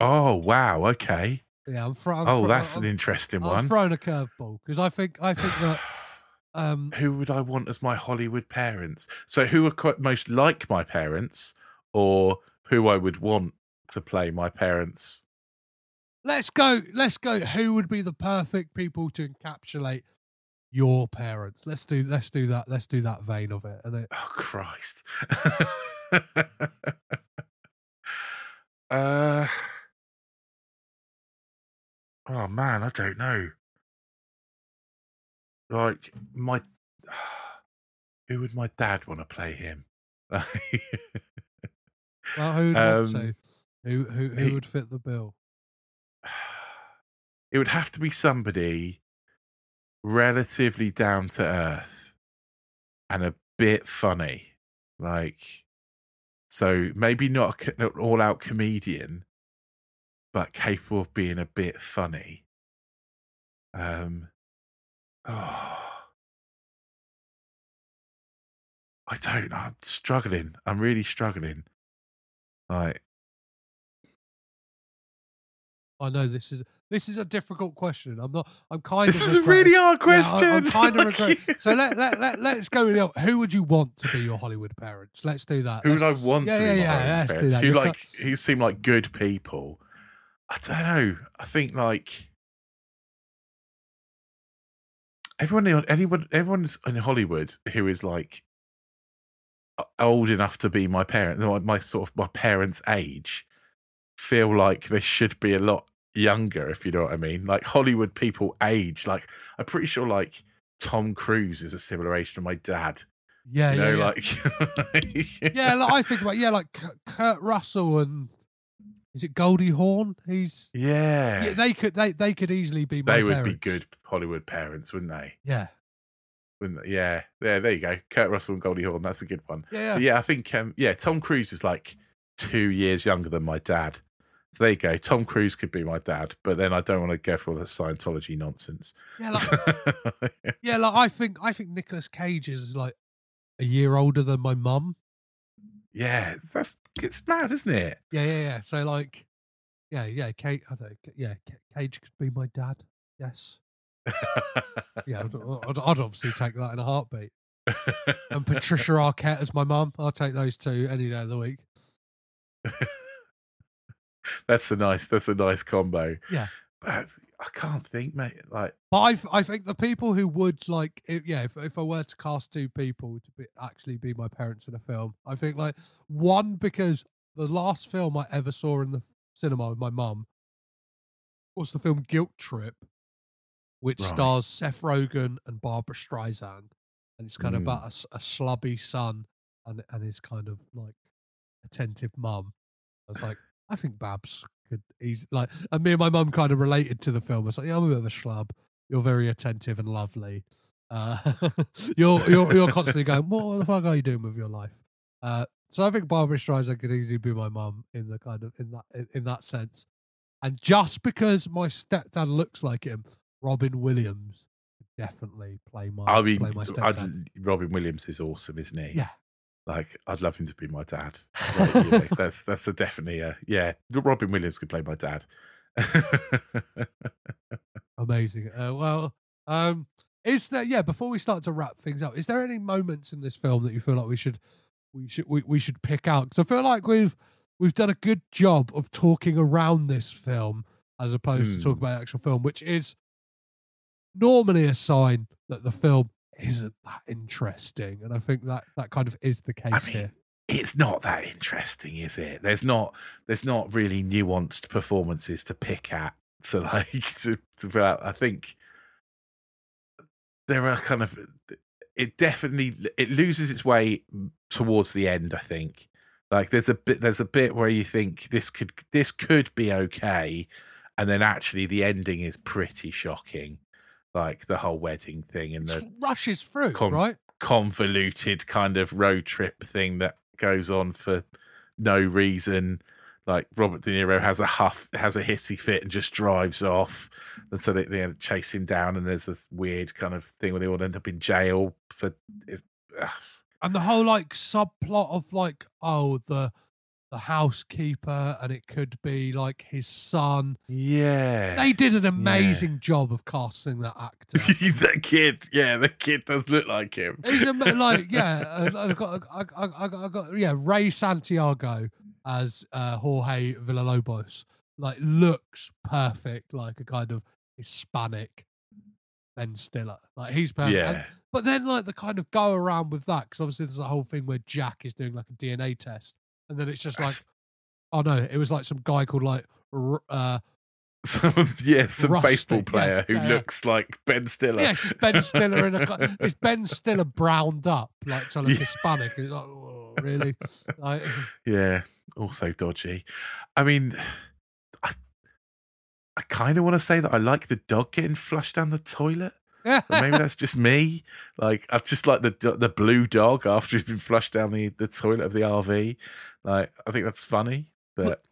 oh wow, okay. Yeah, I'm, I'm oh, that's I'm, an interesting I'm one. throwing a curveball because I think I think that [SIGHS] um, who would I want as my Hollywood parents? So who are quite most like my parents, or who I would want to play my parents? let's go. Let's go. Who would be the perfect people to encapsulate your parents? Let's do. Let's do that. Let's do that vein of it. And it, Oh Christ. [LAUGHS] uh Oh man, I don't know. Like my [SIGHS] who would my dad want to play him? [LAUGHS] well, who would Um? Who who who he- would fit the bill? [SIGHS] it would have to be somebody relatively down to earth and a bit funny. Like, so maybe not a co- not all out comedian, but capable of being a bit funny. Um, oh, [SIGHS] I don't know. I'm struggling. I'm really struggling. Like, I know this is this is a difficult question. I'm not. I'm kind This of. This is a really hard Yeah, I- I'm question. [LAUGHS] kind of regret. So let let let let's go with the. Who would you want to be your Hollywood parents? Let's do that. Who would I Let's- want yeah, to yeah, be yeah, let's do that. Who like who seem like good people? I don't know. I think like everyone, anyone, everyone's in Hollywood who is like old enough to be my parent, my, my sort of my parents' age, feel like they should be a lot younger. If you know what I mean. Like Hollywood people age. Like I'm pretty sure like Tom Cruise is a similar age to my dad. Yeah, you know, yeah. like [LAUGHS] yeah, like, I think about yeah, like Kurt- Russell and is it Goldie Hawn? He's yeah. yeah, they could they they could easily be my they would parents. be good Hollywood parents, wouldn't they? Yeah? Yeah, yeah. There you go. Kurt Russell and Goldie Hawn. That's a good one. yeah, yeah. yeah, I think um, yeah, Tom Cruise is like two years younger than my dad. So there you go. Tom Cruise could be my dad, but then I don't want to go for all the Scientology nonsense. Yeah, like, [LAUGHS] yeah, like I think I think Nicolas Cage is like a year older than my mum. yeah, that's it's mad, isn't it? Yeah, yeah, yeah. So like, yeah, yeah, Kate. I don't. know, Yeah, Ca- Cage could be my dad. Yes. Yeah, I'd, I'd, I'd obviously take that in a heartbeat. And Patricia Arquette as my mum. I'll take those two any day of the week. [LAUGHS] that's a nice. That's a nice combo. Yeah. But I can't think, mate. Like, But I, I think the people who would like, if, yeah, if, if I were to cast two people to be, actually be my parents in a film, I think like one because the last film I ever saw in the cinema with my mum was the film Guilt Trip, which Right. stars Seth Rogen and Barbra Streisand, and it's kind of Mm. about a a, slubby son and and his kind of like attentive mum. I was like, I think Babs could easy like, and me and my mum kind of related to the film. I was like, yeah, I'm a bit of a schlub. You're very attentive and lovely. Uh, [LAUGHS] you're you're you're constantly going, what the fuck are you doing with your life? Uh, so I think Barbra Streisand could easily be my mum in the kind of in that in, in that sense. And just because my stepdad looks like him, Robin Williams definitely play my I mean, play my I'd. Robin Williams is awesome, isn't he? Yeah. Like, I'd love him to be my dad. [LAUGHS] That's that's a definitely a yeah. Robin Williams could play my dad. [LAUGHS] Amazing. Uh, well, um, is there? Yeah. Before we start to wrap things up, is there any moments in this film that you feel like we should we should we, we should pick out? Because I feel like we've we've done a good job of talking around this film as opposed to talking Hmm. about the actual film, which is normally a sign that the film isn't that interesting. And I think that that kind of is the case here. it's not that interesting, is it? There's not there's not really nuanced performances to pick at. So [LAUGHS] like to, to be like- I think there are kind of it definitely it loses its way towards the end. I think like there's a bit there's a bit where you think this could this could be okay, and then actually the ending is pretty shocking. Like the whole wedding thing and the Rushes through, con- right? convoluted kind of road trip thing that goes on for no reason. Like Robert De Niro has a huff, has a hissy fit, and just drives off. And so they, they chase him down, and there's this weird kind of thing where they all end up in jail for. And the whole like subplot of like oh the the housekeeper and it could be like his son. Yeah, they did an amazing job of casting that [LAUGHS] actor. That kid, yeah, the kid does look like him. he's a, like yeah [LAUGHS] I got, I, I, I, I got yeah ray santiago as uh jorge villalobos. Like looks perfect like a kind of hispanic ben stiller. Like he's perfect. Yeah. And- but then like the kind of go around with that because obviously there's a whole thing where jack is doing like a dna test and then it's just like [LAUGHS] oh no it was like some guy called like uh Some yeah, some Rusty, baseball yeah, player who yeah, yeah. looks like Ben Stiller. yeah it's just ben stiller in a [LAUGHS] it's ben stiller browned up like sort of hispanic and it's like oh, really [LAUGHS] like Yeah, also dodgy. I mean, I, I kind of want to say that I like the dog getting flushed down the toilet. But maybe that's just me. Like I've just like the the blue dog after he's been flushed down the, the toilet of the RV. Like I think that's funny, but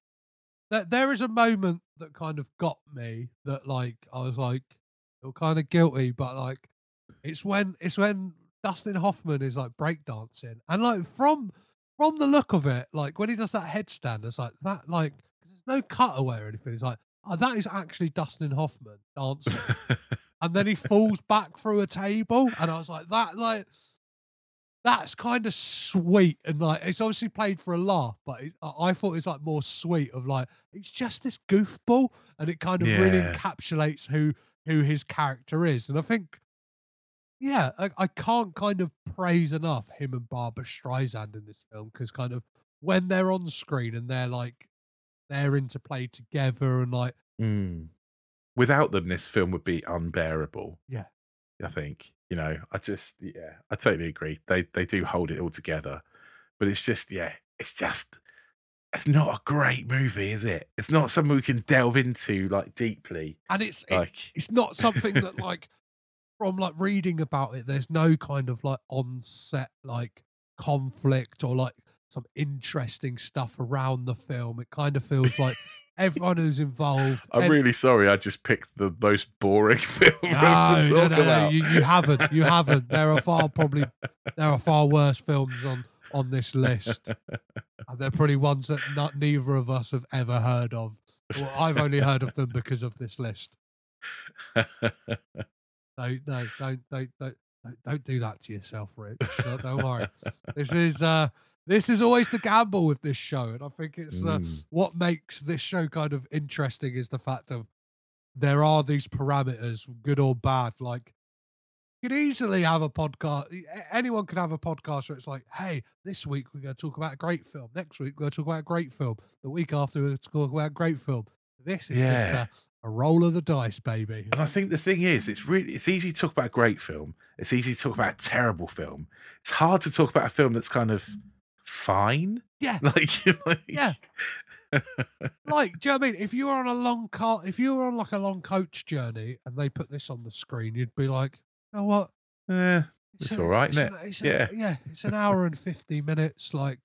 there, there is a moment that kind of got me that like I was like feel kind of guilty, but like it's when it's when Dustin Hoffman is like breakdancing and like from from the look of it, like when he does that headstand, it's like that like there's no cutaway or anything. It's like oh that is actually Dustin Hoffman dancing, [LAUGHS] and then he falls back through a table, and I was like that like that's kind of sweet and like it's obviously played for a laugh, but it, I I thought it's like more sweet of like it's just this goofball, and it kind of really encapsulates who who his character is, and I think. Yeah, I, I can't kind of praise enough him and Barbra Streisand in this film because kind of when they're on screen and they're like they're interplay together and like Mm. without them, this film would be unbearable. Yeah. I think you know. I just yeah, I totally agree. They they do hold it all together, but it's just yeah, it's just it's not a great movie, is it? It's not something we can delve into like deeply. and it's it- Like it's not something that like from like reading about it there's no kind of like on-set like conflict or like some interesting stuff around the film it kind of feels like everyone who's involved I'm ev- really sorry. I just picked the most boring [LAUGHS] film no, no, no, no, you, you haven't you haven't there are far probably there are far worse films on on this list and they're probably ones that not neither of us have ever heard of well, i've only heard of them because of this list [LAUGHS] No, no, don't, don't, don't, don't, don't do that to yourself, Rich. Don't, don't worry. This is, uh, this is always the gamble with this show, and I think it's uh, Mm. what makes this show kind of interesting is the fact of there are these parameters, good or bad. Like you could easily have a podcast. Anyone could have a podcast where it's like, "Hey, this week we're going to talk about a great film. Next week we're going to talk about a great film. The week after we're going to talk about a great film." This is Yeah. just a, a roll of the dice, baby. And I think the thing is, it's really it's easy to talk about a great film. It's easy to talk about a terrible film. It's hard to talk about a film that's kind of fine. Yeah. [LAUGHS] Like, you like Yeah. like, do you know what I mean? If you were on a long car, if you were on like a long coach journey and they put this on the screen, you'd be like, you know what? Yeah, it's a- all right, it's isn't an- it? it's Yeah. a- yeah, it's an [LAUGHS] hour and 50 minutes. Like,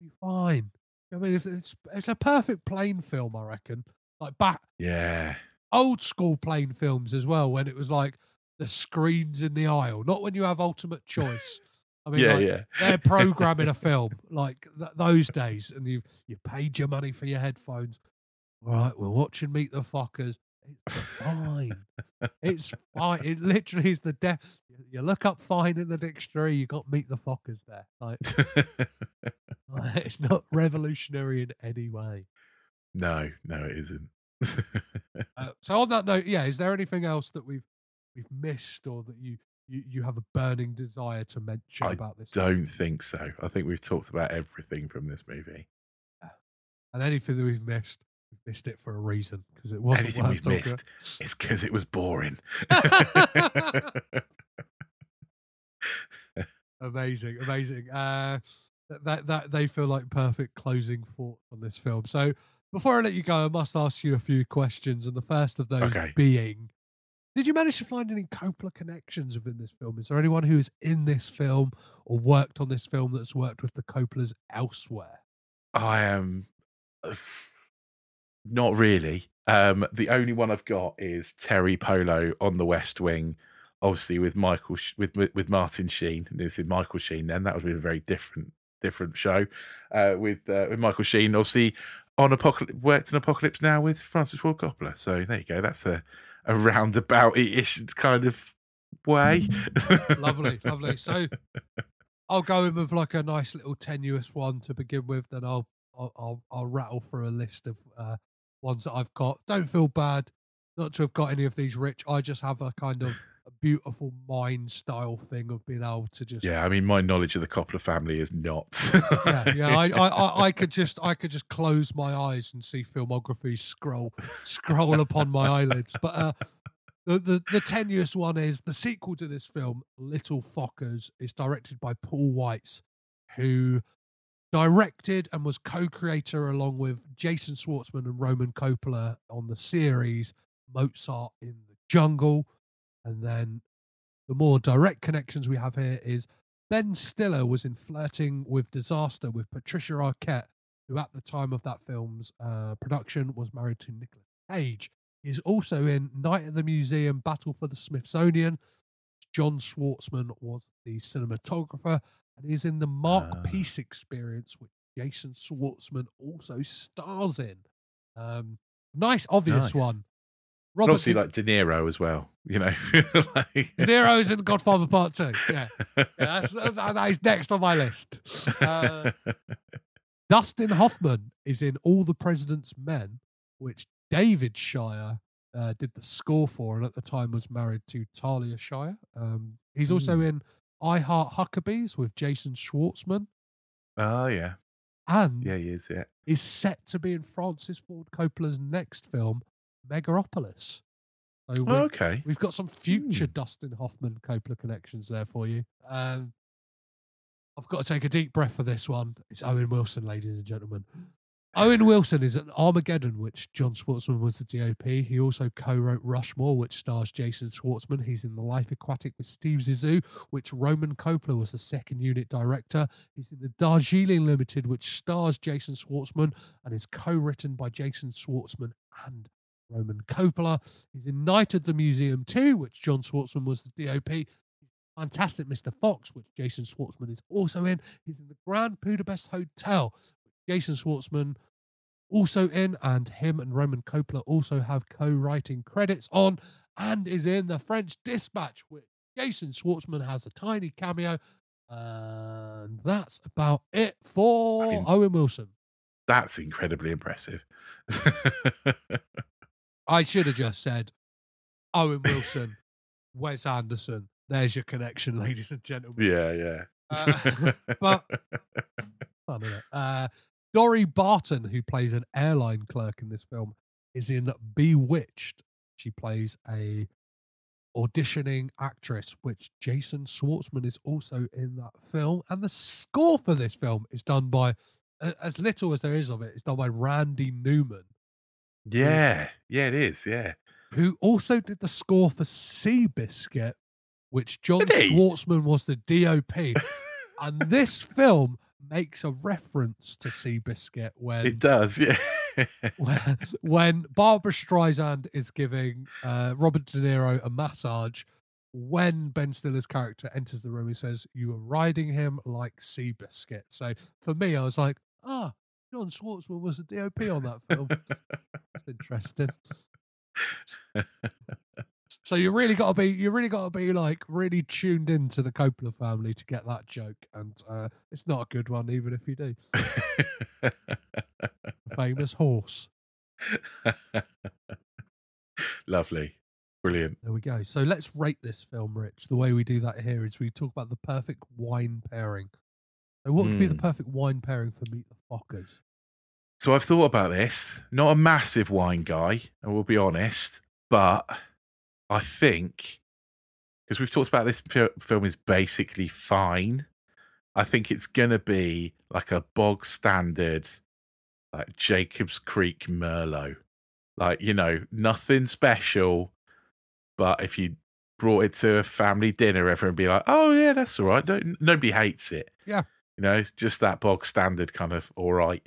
you're fine. I mean, it's, it's, it's a perfect plane film, I reckon. Like, back Yeah. old school plane films as well, when it was like the screens in the aisle, not when you have ultimate choice. I mean, Yeah, like, yeah. they're [LAUGHS] programming a film like th- those days, and you you paid your money for your headphones. All right, we're watching Meet the Fockers. It's fine. it's fine. It literally is the death. You look up "fine" in the dictionary, you got Meet the Fockers there. Like, like, [LAUGHS] [LAUGHS] it's not revolutionary in any way. no, no, it isn't. Uh, so on that note, yeah, is there anything else that we've we've missed or that you you, you have a burning desire to mention I about this? I don't think so. I think we've talked about everything from this movie. And anything that we've missed, we've missed it for a reason because it wasn't Anything we've missed is because it was boring. [LAUGHS] [LAUGHS] amazing, amazing. Uh, that, that that they feel like perfect closing thoughts on this film. So before I let you go, I must ask you a few questions, and the first of those Okay. being: Did you manage to find any Coppola connections within this film? Is there anyone who is in this film or worked on this film that's worked with the Coppolas elsewhere? I am not really. Um, the only one I've got is Teri Polo on the West Wing, obviously with Michael with with with Martin Sheen. And This is Michael Sheen. Then that would be a very different different show uh, with uh, with Michael Sheen. Obviously on Apocalypse worked in Apocalypse now with Francis Ford Coppola. So there you go. That's a a roundabout ish kind of way. lovely, lovely. So I'll go in with like a nice little tenuous one to begin with. Then I'll I'll I'll, I'll rattle through a list of uh, ones that I've got. Don't feel bad not to have got any of these, Rich. I just have a kind of beautiful mind style thing of being able to just Yeah, I mean, my knowledge of the Coppola family is not. yeah, yeah. I, I, I, [LAUGHS] could just, I could just close my eyes and see filmography scroll, scroll upon my eyelids. But uh, the, the the tenuous one is the sequel to this film, Little Fockers, is directed by Paul Weitz, who directed and was co-creator along with Jason Schwartzman and Roman Coppola on the series Mozart in the Jungle, and then the more direct connections we have here is Ben Stiller was in Flirting with Disaster with Patricia Arquette, who at the time of that film's uh, production was married to Nicolas Cage. He's also in Night at the Museum, Battle for the Smithsonian. John Schwartzman was the cinematographer, and he's in the Marc Ah. Pease Experience, which Jason Schwartzman also stars in. Um, nice, obvious Nice. one. Robert obviously, De- like De Niro as well. You know, [LAUGHS] like, De Niro's in Godfather Part Two. Yeah, yeah that's, that, that is next on my list. Uh, [LAUGHS] Dustin Hoffman is in All the President's Men, which David Shire uh, did the score for, and at the time was married to Talia Shire. Um, he's also Hmm. in I Heart Huckabees with Jason Schwartzman, oh yeah, and yeah, he is. Yeah, is set to be in Francis Ford Coppola's next film, Megalopolis. So we're- okay. We've got some future Hmm. Dustin Hoffman Coppola connections there for you. Um, I've got to take a deep breath for this one. It's Owen Wilson, ladies and gentlemen. Owen Wilson is in Armageddon, which John Schwartzman was the DOP. He also co-wrote Rushmore, which stars Jason Schwartzman. He's in The Life Aquatic with Steve Zissou, which Roman Coppola was the second unit director. He's in The Darjeeling Limited, which stars Jason Schwartzman and is co-written by Jason Schwartzman and Roman Coppola. He's in Night at the Museum 2, which John Schwartzman was the DOP. Fantastic Mr. Fox, which Jason Schwartzman is also in. He's in the Grand Budapest Hotel, which Jason Schwartzman also in, and him and Roman Coppola also have co-writing credits on, and is in the French Dispatch, which Jason Schwartzman has a tiny cameo. And that's about it for I mean- Owen Wilson. That's incredibly impressive. [LAUGHS] I should have just said Owen Wilson, Wes Anderson. There's your connection, [LAUGHS] ladies and gentlemen. yeah, yeah. Uh, [LAUGHS] but fun? Uh, Dorie Barton, who plays an airline clerk in this film, is in Bewitched. She plays a auditioning actress, which Jason Schwartzman is also in that film. And the score for this film is done by, as little as there is of it, it's done by Randy Newman, Yeah, yeah, it is. Yeah, who also did the score for Seabiscuit, which John Did he? Schwartzman was the DOP. [LAUGHS] and this film makes a reference to Seabiscuit when it does. Yeah, [LAUGHS] [LAUGHS] when, when Barbra Streisand is giving uh, Robert De Niro a massage, when Ben Stiller's character enters the room, he says, "You are riding him like Seabiscuit." So for me, I was like, "Ah, John Schwartzman was the DOP on that film." That's interesting. So you really got to be, you really got to be like really tuned into the Coppola family to get that joke, and uh, it's not a good one, even if you do. Famous horse. lovely, brilliant. There we go. So let's rate this film, Rich. The way we do that here is we talk about the perfect wine pairing. So what would be the Mm. perfect wine pairing for Meet the Fockers? So I've thought about this. Not a massive wine guy, I will be honest, but I think because we've talked about this film is basically fine. I think it's gonna be like a bog standard, like Jacob's Creek Merlot, like you know, nothing special. But if you brought it to a family dinner, everyone would be like, "Oh yeah, that's all right." No, nobody hates it. Yeah. You know, it's just that bog standard kind of all right.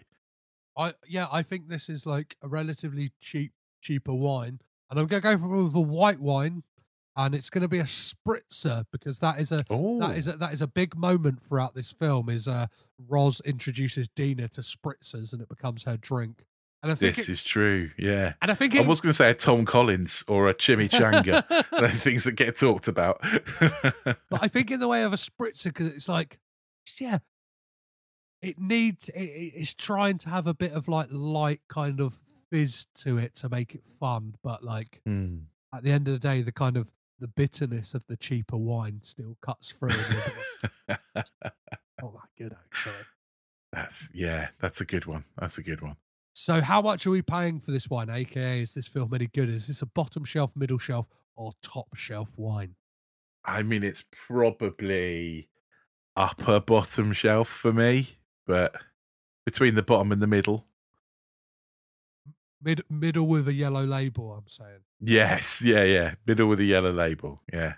I yeah, I think this is like a relatively cheap, cheaper wine, and I'm gonna go for the white wine, and it's gonna be a spritzer because that is a Oh, that is a, that is a big moment throughout this film. Is uh, Roz introduces Dina to spritzers, and it becomes her drink. And I think This it, is true. Yeah. and I think I was going to say a Tom Collins or a chimichanga. [LAUGHS] [LAUGHS] Things that get talked about. but I think in the way of a spritzer because it's like, yeah, it needs it, it- it's trying to have a bit of like light kind of fizz to it to make it fun, but like Hmm. at the end of the day, the kind of the bitterness of the cheaper wine still cuts through. and you're a bit like, Not that good actually. that's yeah, that's a good one. That's a good one. So, how much are we paying for this wine? AKA, is this film any good? Is this a bottom shelf, middle shelf, or top shelf wine? I mean, it's probably upper bottom shelf for me, but between the bottom and the middle. Mid middle with a yellow label. I'm saying. Yes, yeah, yeah. Middle with a yellow label. Yeah.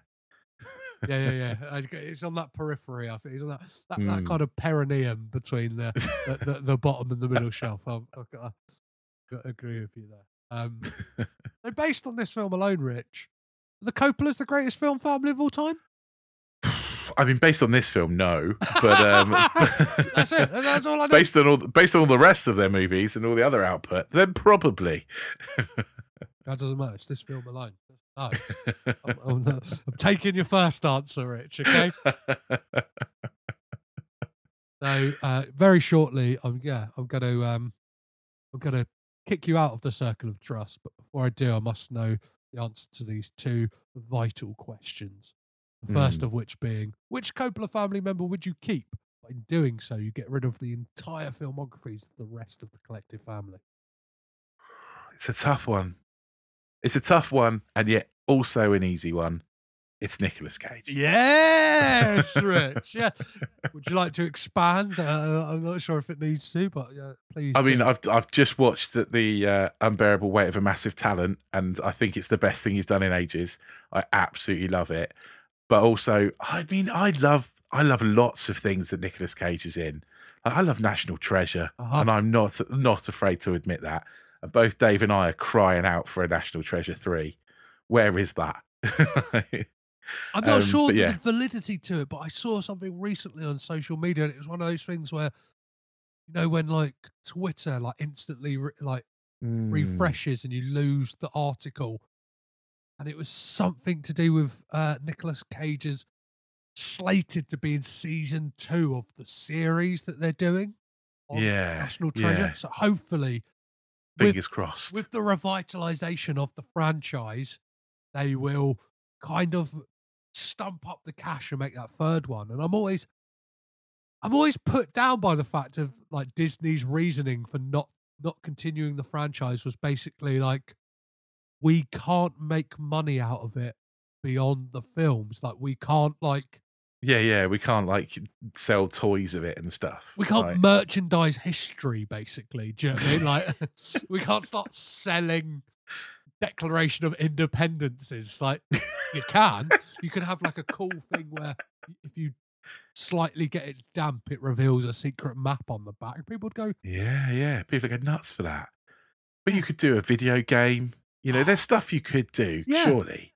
[LAUGHS] yeah, yeah, yeah. It's on that periphery. I think it's on that that, that Mm. kind of perineum between the the, the, [LAUGHS] the bottom and the middle shelf. I'm, I've got, got to agree with you there. Um, [LAUGHS] so based on this film alone, Rich, the Coppola's the greatest film family of all time. I mean, based on this film, no, but um, [LAUGHS] That's it. That's all I know. based on all based on all the rest of their movies and all the other output, then probably. That doesn't matter. It's this film alone. [LAUGHS] No, I'm, I'm, not- I'm taking your first answer, Rich. Okay. So uh, very shortly, I'm yeah, I'm going to um, I'm going to kick you out of the circle of trust. But before I do, I must know the answer to these two vital questions. The first Mm. of which being, which Coppola family member would you keep? By doing so, you get rid of the entire filmographies of the rest of the collective family. It's a tough one. It's a tough one, and yet also an easy one. It's Nicolas Cage. Yes, Rich. Yeah. [LAUGHS] Would you like to expand? Uh, I'm not sure if it needs to, but yeah, please. I mean, do. I've I've just watched the, the uh, unbearable weight of a massive talent, and I think it's the best thing he's done in ages. I absolutely love it. But also, I mean, I love I love lots of things that Nicolas Cage is in. I love National Treasure, Uh-huh. and I'm not not afraid to admit that. And both Dave and I are crying out for a National Treasure three. Where is that? I'm not [LAUGHS] Um, sure but the validity to it, but I saw something recently on social media, and it was one of those things where, you know, when like Twitter like instantly re- like Mm. refreshes and you lose the article, and it was something to do with uh, Nicolas Cage's slated to be in season two of the series that they're doing. on Yeah, National Treasure. yeah. So hopefully, with- Fingers crossed. with the revitalization of the franchise, they will kind of stump up the cash and make that third one. And I'm always, I'm always put down by the fact of like Disney's reasoning for not not continuing the franchise was basically like we can't make money out of it beyond the films. Like we can't like Yeah, yeah. We can't like sell toys of it and stuff. we can't Like, merchandise history basically. Do you know what I mean? Like [LAUGHS] we can't start selling Declaration of Independences. Like you can. You can have like a cool thing where if you slightly get it damp, it reveals a secret map on the back. People would go, yeah, yeah. People go nuts for that. But you could do a video game. You know, there's stuff you could do, Yeah. surely.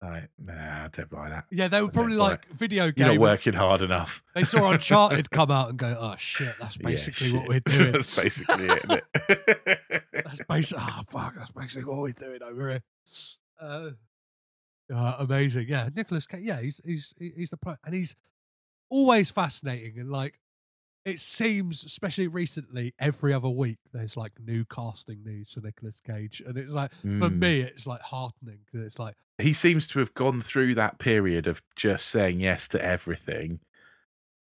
Like, nah, I don't buy that. Yeah, they were I probably like it. video You're not working hard enough. They saw Uncharted [LAUGHS] come out and go, "Oh shit, that's Yeah, basically what we're [LAUGHS] doing." that's basically it, isn't it? [LAUGHS] that's basically, oh fuck, that's basically what we're doing over here. Uh, uh, amazing, yeah. Nicolas yeah, he's he's he's the pro, and he's always fascinating and like it seems, especially recently, every other week there's like new casting news for Nicolas Cage, and it's like for Mm. me, it's like heartening because it's like he seems to have gone through that period of just saying yes to everything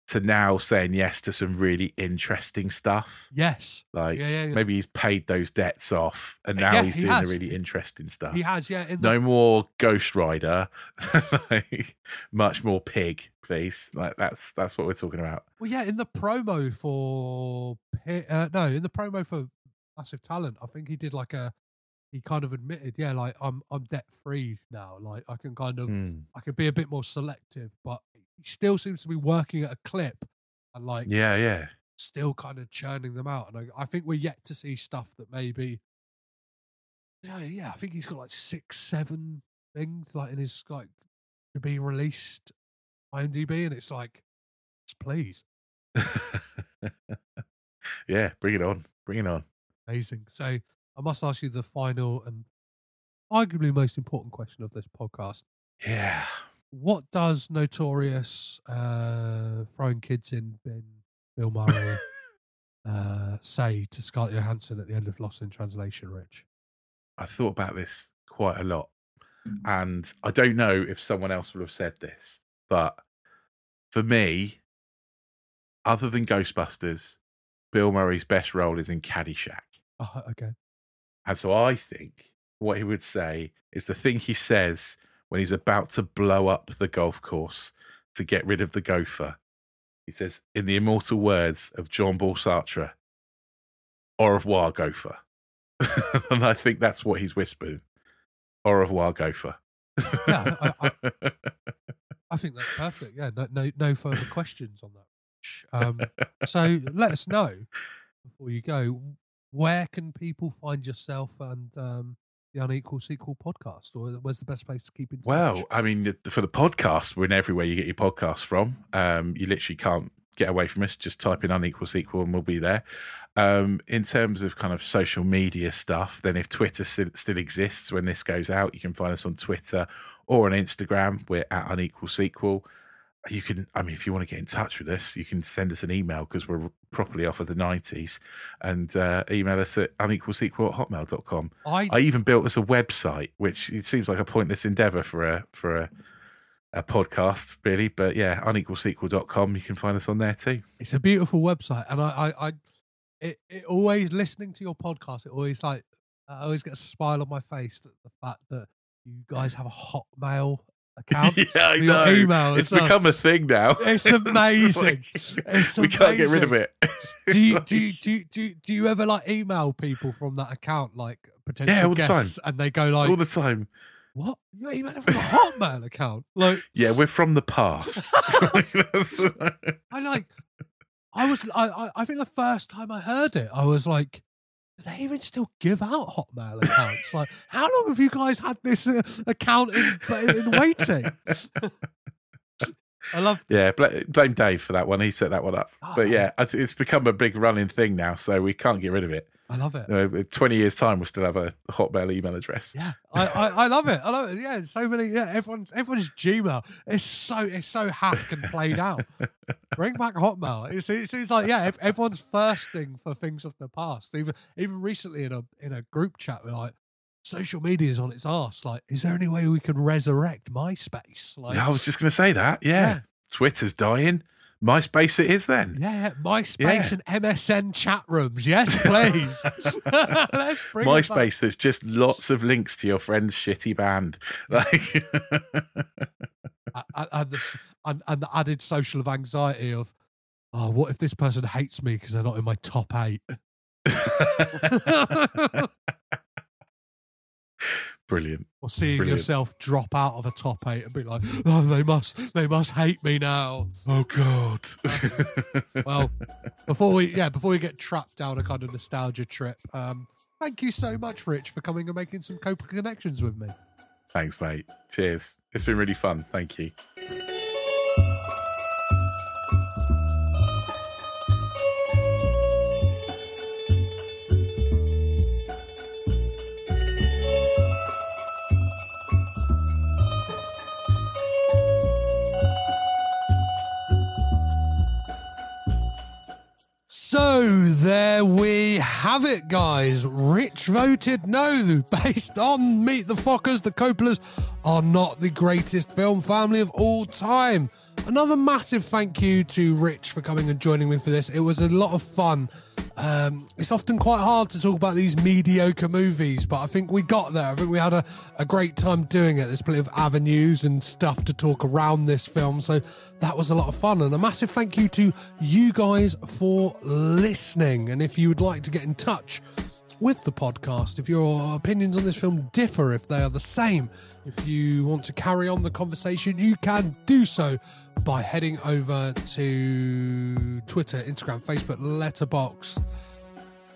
to now saying yes to some really interesting stuff. yes, Like Yeah, yeah, yeah. maybe he's paid those debts off and now Yeah, he's he doing has. the really interesting stuff. he has, yeah. The, no more Ghost Rider, [LAUGHS] like, much more pig, please. Like that's that's what we're talking about. Well, yeah, in the promo for uh, no, in the promo for Massive Talent, I think he did like a he kind of admitted, yeah, like I'm I'm debt free now. Like I can kind of Hmm. I can be a bit more selective, but still seems to be working at a clip and like Yeah, yeah. still kind of churning them out. And I, I think we're yet to see stuff that maybe yeah, yeah, I think he's got like six, seven things like in his like to be released IMDb, and it's like, please. [LAUGHS] yeah, bring it on. Bring it on. Amazing. So I must ask you the final and arguably most important question of this podcast. Yeah. What does notorious uh, throwing kids in bin Bill Murray [LAUGHS] uh, say to Scarlett Johansson at the end of Lost in Translation, Rich? I thought about this quite a lot. And I don't know if someone else would have said this, but for me, other than Ghostbusters, Bill Murray's best role is in Caddyshack. Oh, okay. And so I think what he would say is the thing he says when he's about to blow up the golf course to get rid of the gopher. He says, in the immortal words of Jean-Paul Sartre, au revoir, gopher. [LAUGHS] and I think that's what he's whispered. Au revoir, gopher. Yeah, I, I, [LAUGHS] I think that's perfect. Yeah, no, no, no further questions on that. Um, [LAUGHS] so let us know before you go. Where can people find yourself and um, the Unequal Sequel podcast, or where's the best place to keep in touch? Well, I mean, for the podcast, we're in everywhere you get your podcasts from. Um, you literally can't get away from us. Just type in unequal sequel and we'll be there. Um, in terms of kind of social media stuff, then if Twitter still, still exists when this goes out, you can find us on Twitter or on Instagram. We're at unequal sequel. You can, I mean, if you want to get in touch with us, you can send us an email because we're properly off of the 90s and uh, email us at unequalsequel at hotmail.com. I, I even built us a website, which it seems like a pointless endeavor for a for a, a podcast, really. But yeah, unequalsequel.com, you can find us on there too. it's a beautiful website, and I, I, I it, it always listening to your podcast. It always like I always get a smile on my face that the fact that you guys have a Hotmail account. [LAUGHS] yeah, I know. email it's become a thing now. It's [LAUGHS] amazing. like- It's we can't get rid of it. [LAUGHS] do you do you, do you, do you, do you ever like email people from that account like potential Yeah, all the time. guests and they go like all the time. what you're emailing from a hotmail account like Yeah, we're from the past. i like i was I i think the first time i heard it i was like do they even still give out hotmail accounts? Like how long have you guys had this uh, account in, in waiting [LAUGHS] i love yeah, bl- blame Dave for that one. He set that one up. Oh. But yeah, it's become a big running thing now, so we can't get rid of it. i love it You know, 20 years' time, we'll still have a Hotmail email address. Yeah, I, I, I love it. I love it. Yeah, so many. Yeah, everyone's everyone's Gmail. It's so it's so hacked and played out. [LAUGHS] Bring back Hotmail. It's, it seems like yeah, everyone's thirsting for things of the past. Even even recently in a in a group chat, we're like, social media is on its ass. Like, is there any way we can resurrect MySpace? Like, Yeah, I was just going to say that. Yeah. Yeah. Twitter's dying. MySpace it is then. Yeah, yeah, MySpace Yeah. and MSN chat rooms. Yes, please. [LAUGHS] [LAUGHS] Let's bring. MySpace, there's just lots of links to your friend's shitty band. [LAUGHS] Like, and, and, the, and, and the added social of anxiety of, oh, what if this person hates me because they're not in my top eight? Brilliant. or seeing Brilliant. yourself drop out of a top eight and be like, oh, they must, they must hate me now. Oh God. well, before we, yeah, before we get trapped down a kind of nostalgia trip, um, thank you so much, Rich, for coming and making some Coppola connections with me. Thanks, mate. Cheers. It's been really fun. Thank you. So there we have it, guys. Rich voted no. [LAUGHS] Based on Meet the Fockers, the Coppolas are not the greatest film family of all time. Another massive thank you to Rich for coming and joining me for this. It was a lot of fun. Um, it's often quite hard to talk about these mediocre movies, but I think we got there. I think we had a, a great time doing it. There's plenty of avenues and stuff to talk around this film, so that was a lot of fun. And a massive thank you to you guys for listening. And if you would like to get in touch with the podcast, if your opinions on this film differ, if they are the same, if you want to carry on the conversation, you can do so by heading over to Twitter, Instagram, Facebook, Letterboxd,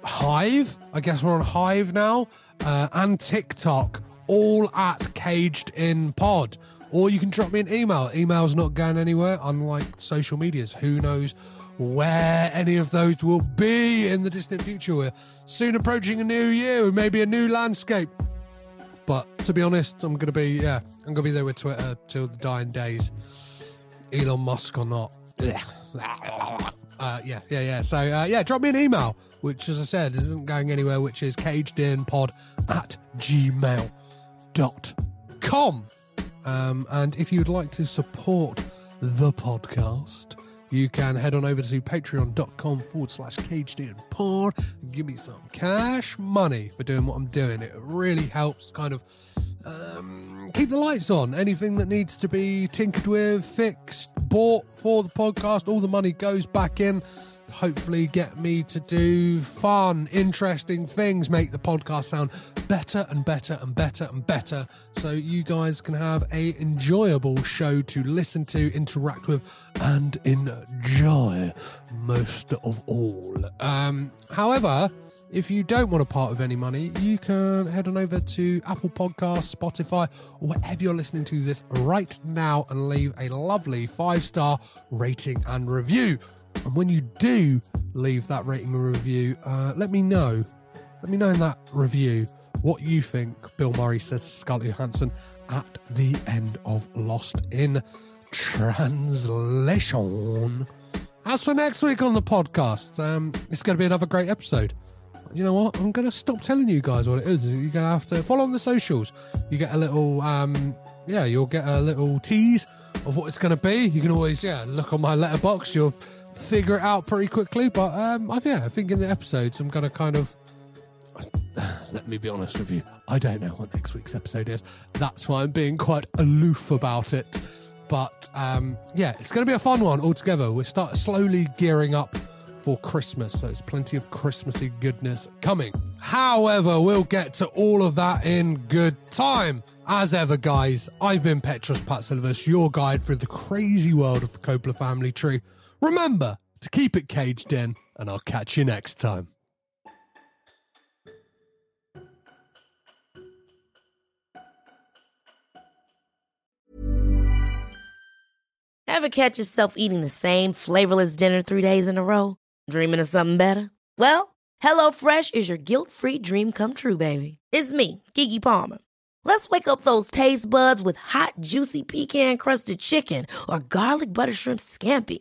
Hive. I guess we're on Hive now, uh, and TikTok, all at Caged In Pod. Or you can drop me an email. Email's not going anywhere, unlike social medias. Who knows where any of those will be in the distant future? We're soon approaching a new year, maybe a new landscape. But to be honest, I'm gonna be yeah, I'm gonna be there with Twitter till the dying days. Elon Musk or not. Uh, yeah, yeah, yeah. So uh, yeah, drop me an email, which as I said isn't going anywhere, which is cagedinpod at gmail.com. Um, and if you'd like to support the podcast, you can head on over to patreon.com forward slash caged and give me some cash money for doing what I'm doing. It really helps kind of um, keep the lights on. Anything that needs to be tinkered with, fixed, bought for the podcast, all the money goes back in. Hopefully, get me to do fun, interesting things, make the podcast sound better and better and better and better, so you guys can have a enjoyable show to listen to, interact with, and enjoy most of all. Um, however, if you don't want a part of any money, you can head on over to Apple Podcasts, Spotify, or wherever you're listening to this right now and leave a lovely five star rating and review. And when you do leave that rating or review, uh, let me know. Let me know in that review what you think Bill Murray says to Scarlett Johansson at the end of Lost in Translation. As for next week on the podcast, um, it's going to be another great episode you know what? I'm going to stop telling you guys what it is. You're going to have to follow on the socials. You get a little, um, yeah, you'll get a little tease of what it's going to be. You can always, yeah, look on my Letterboxd. You'll figure it out pretty quickly. But um, I've, yeah, I think in the episodes, I'm going to kind of. [SIGHS] Let me be honest with you. I don't know what next week's episode is. That's why I'm being quite aloof about it. But um, yeah, it's going to be a fun one altogether. We're start slowly gearing up for Christmas. So it's plenty of Christmassy goodness coming. However, we'll get to all of that in good time. As ever, guys, I've been Petros Patsilivus, your guide through the crazy world of the Coppola family tree. Remember to keep it caged in, and I'll catch you next time. Ever catch yourself eating the same flavorless dinner three days in a row? Dreaming of something better? Well, HelloFresh is your guilt free dream come true, baby. It's me, Keke Palmer. Let's wake up those taste buds with hot, juicy pecan crusted chicken or garlic butter shrimp scampi.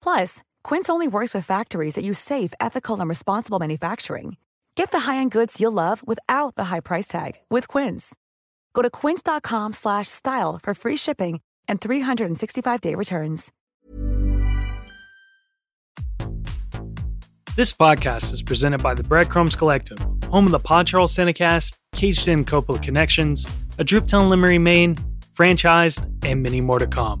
Plus, Quince only works with factories that use safe, ethical, and responsible manufacturing. Get the high-end goods you'll love without the high price tag with Quince. Go to quince.com slash style for free shipping and 365-day returns. This podcast is presented by the Breadcrumbs Collective, home of the Pod Charles Cinecast, Caged In Coppola Connections, A Driptown Limerick, Maine, Franchised, and many more to come.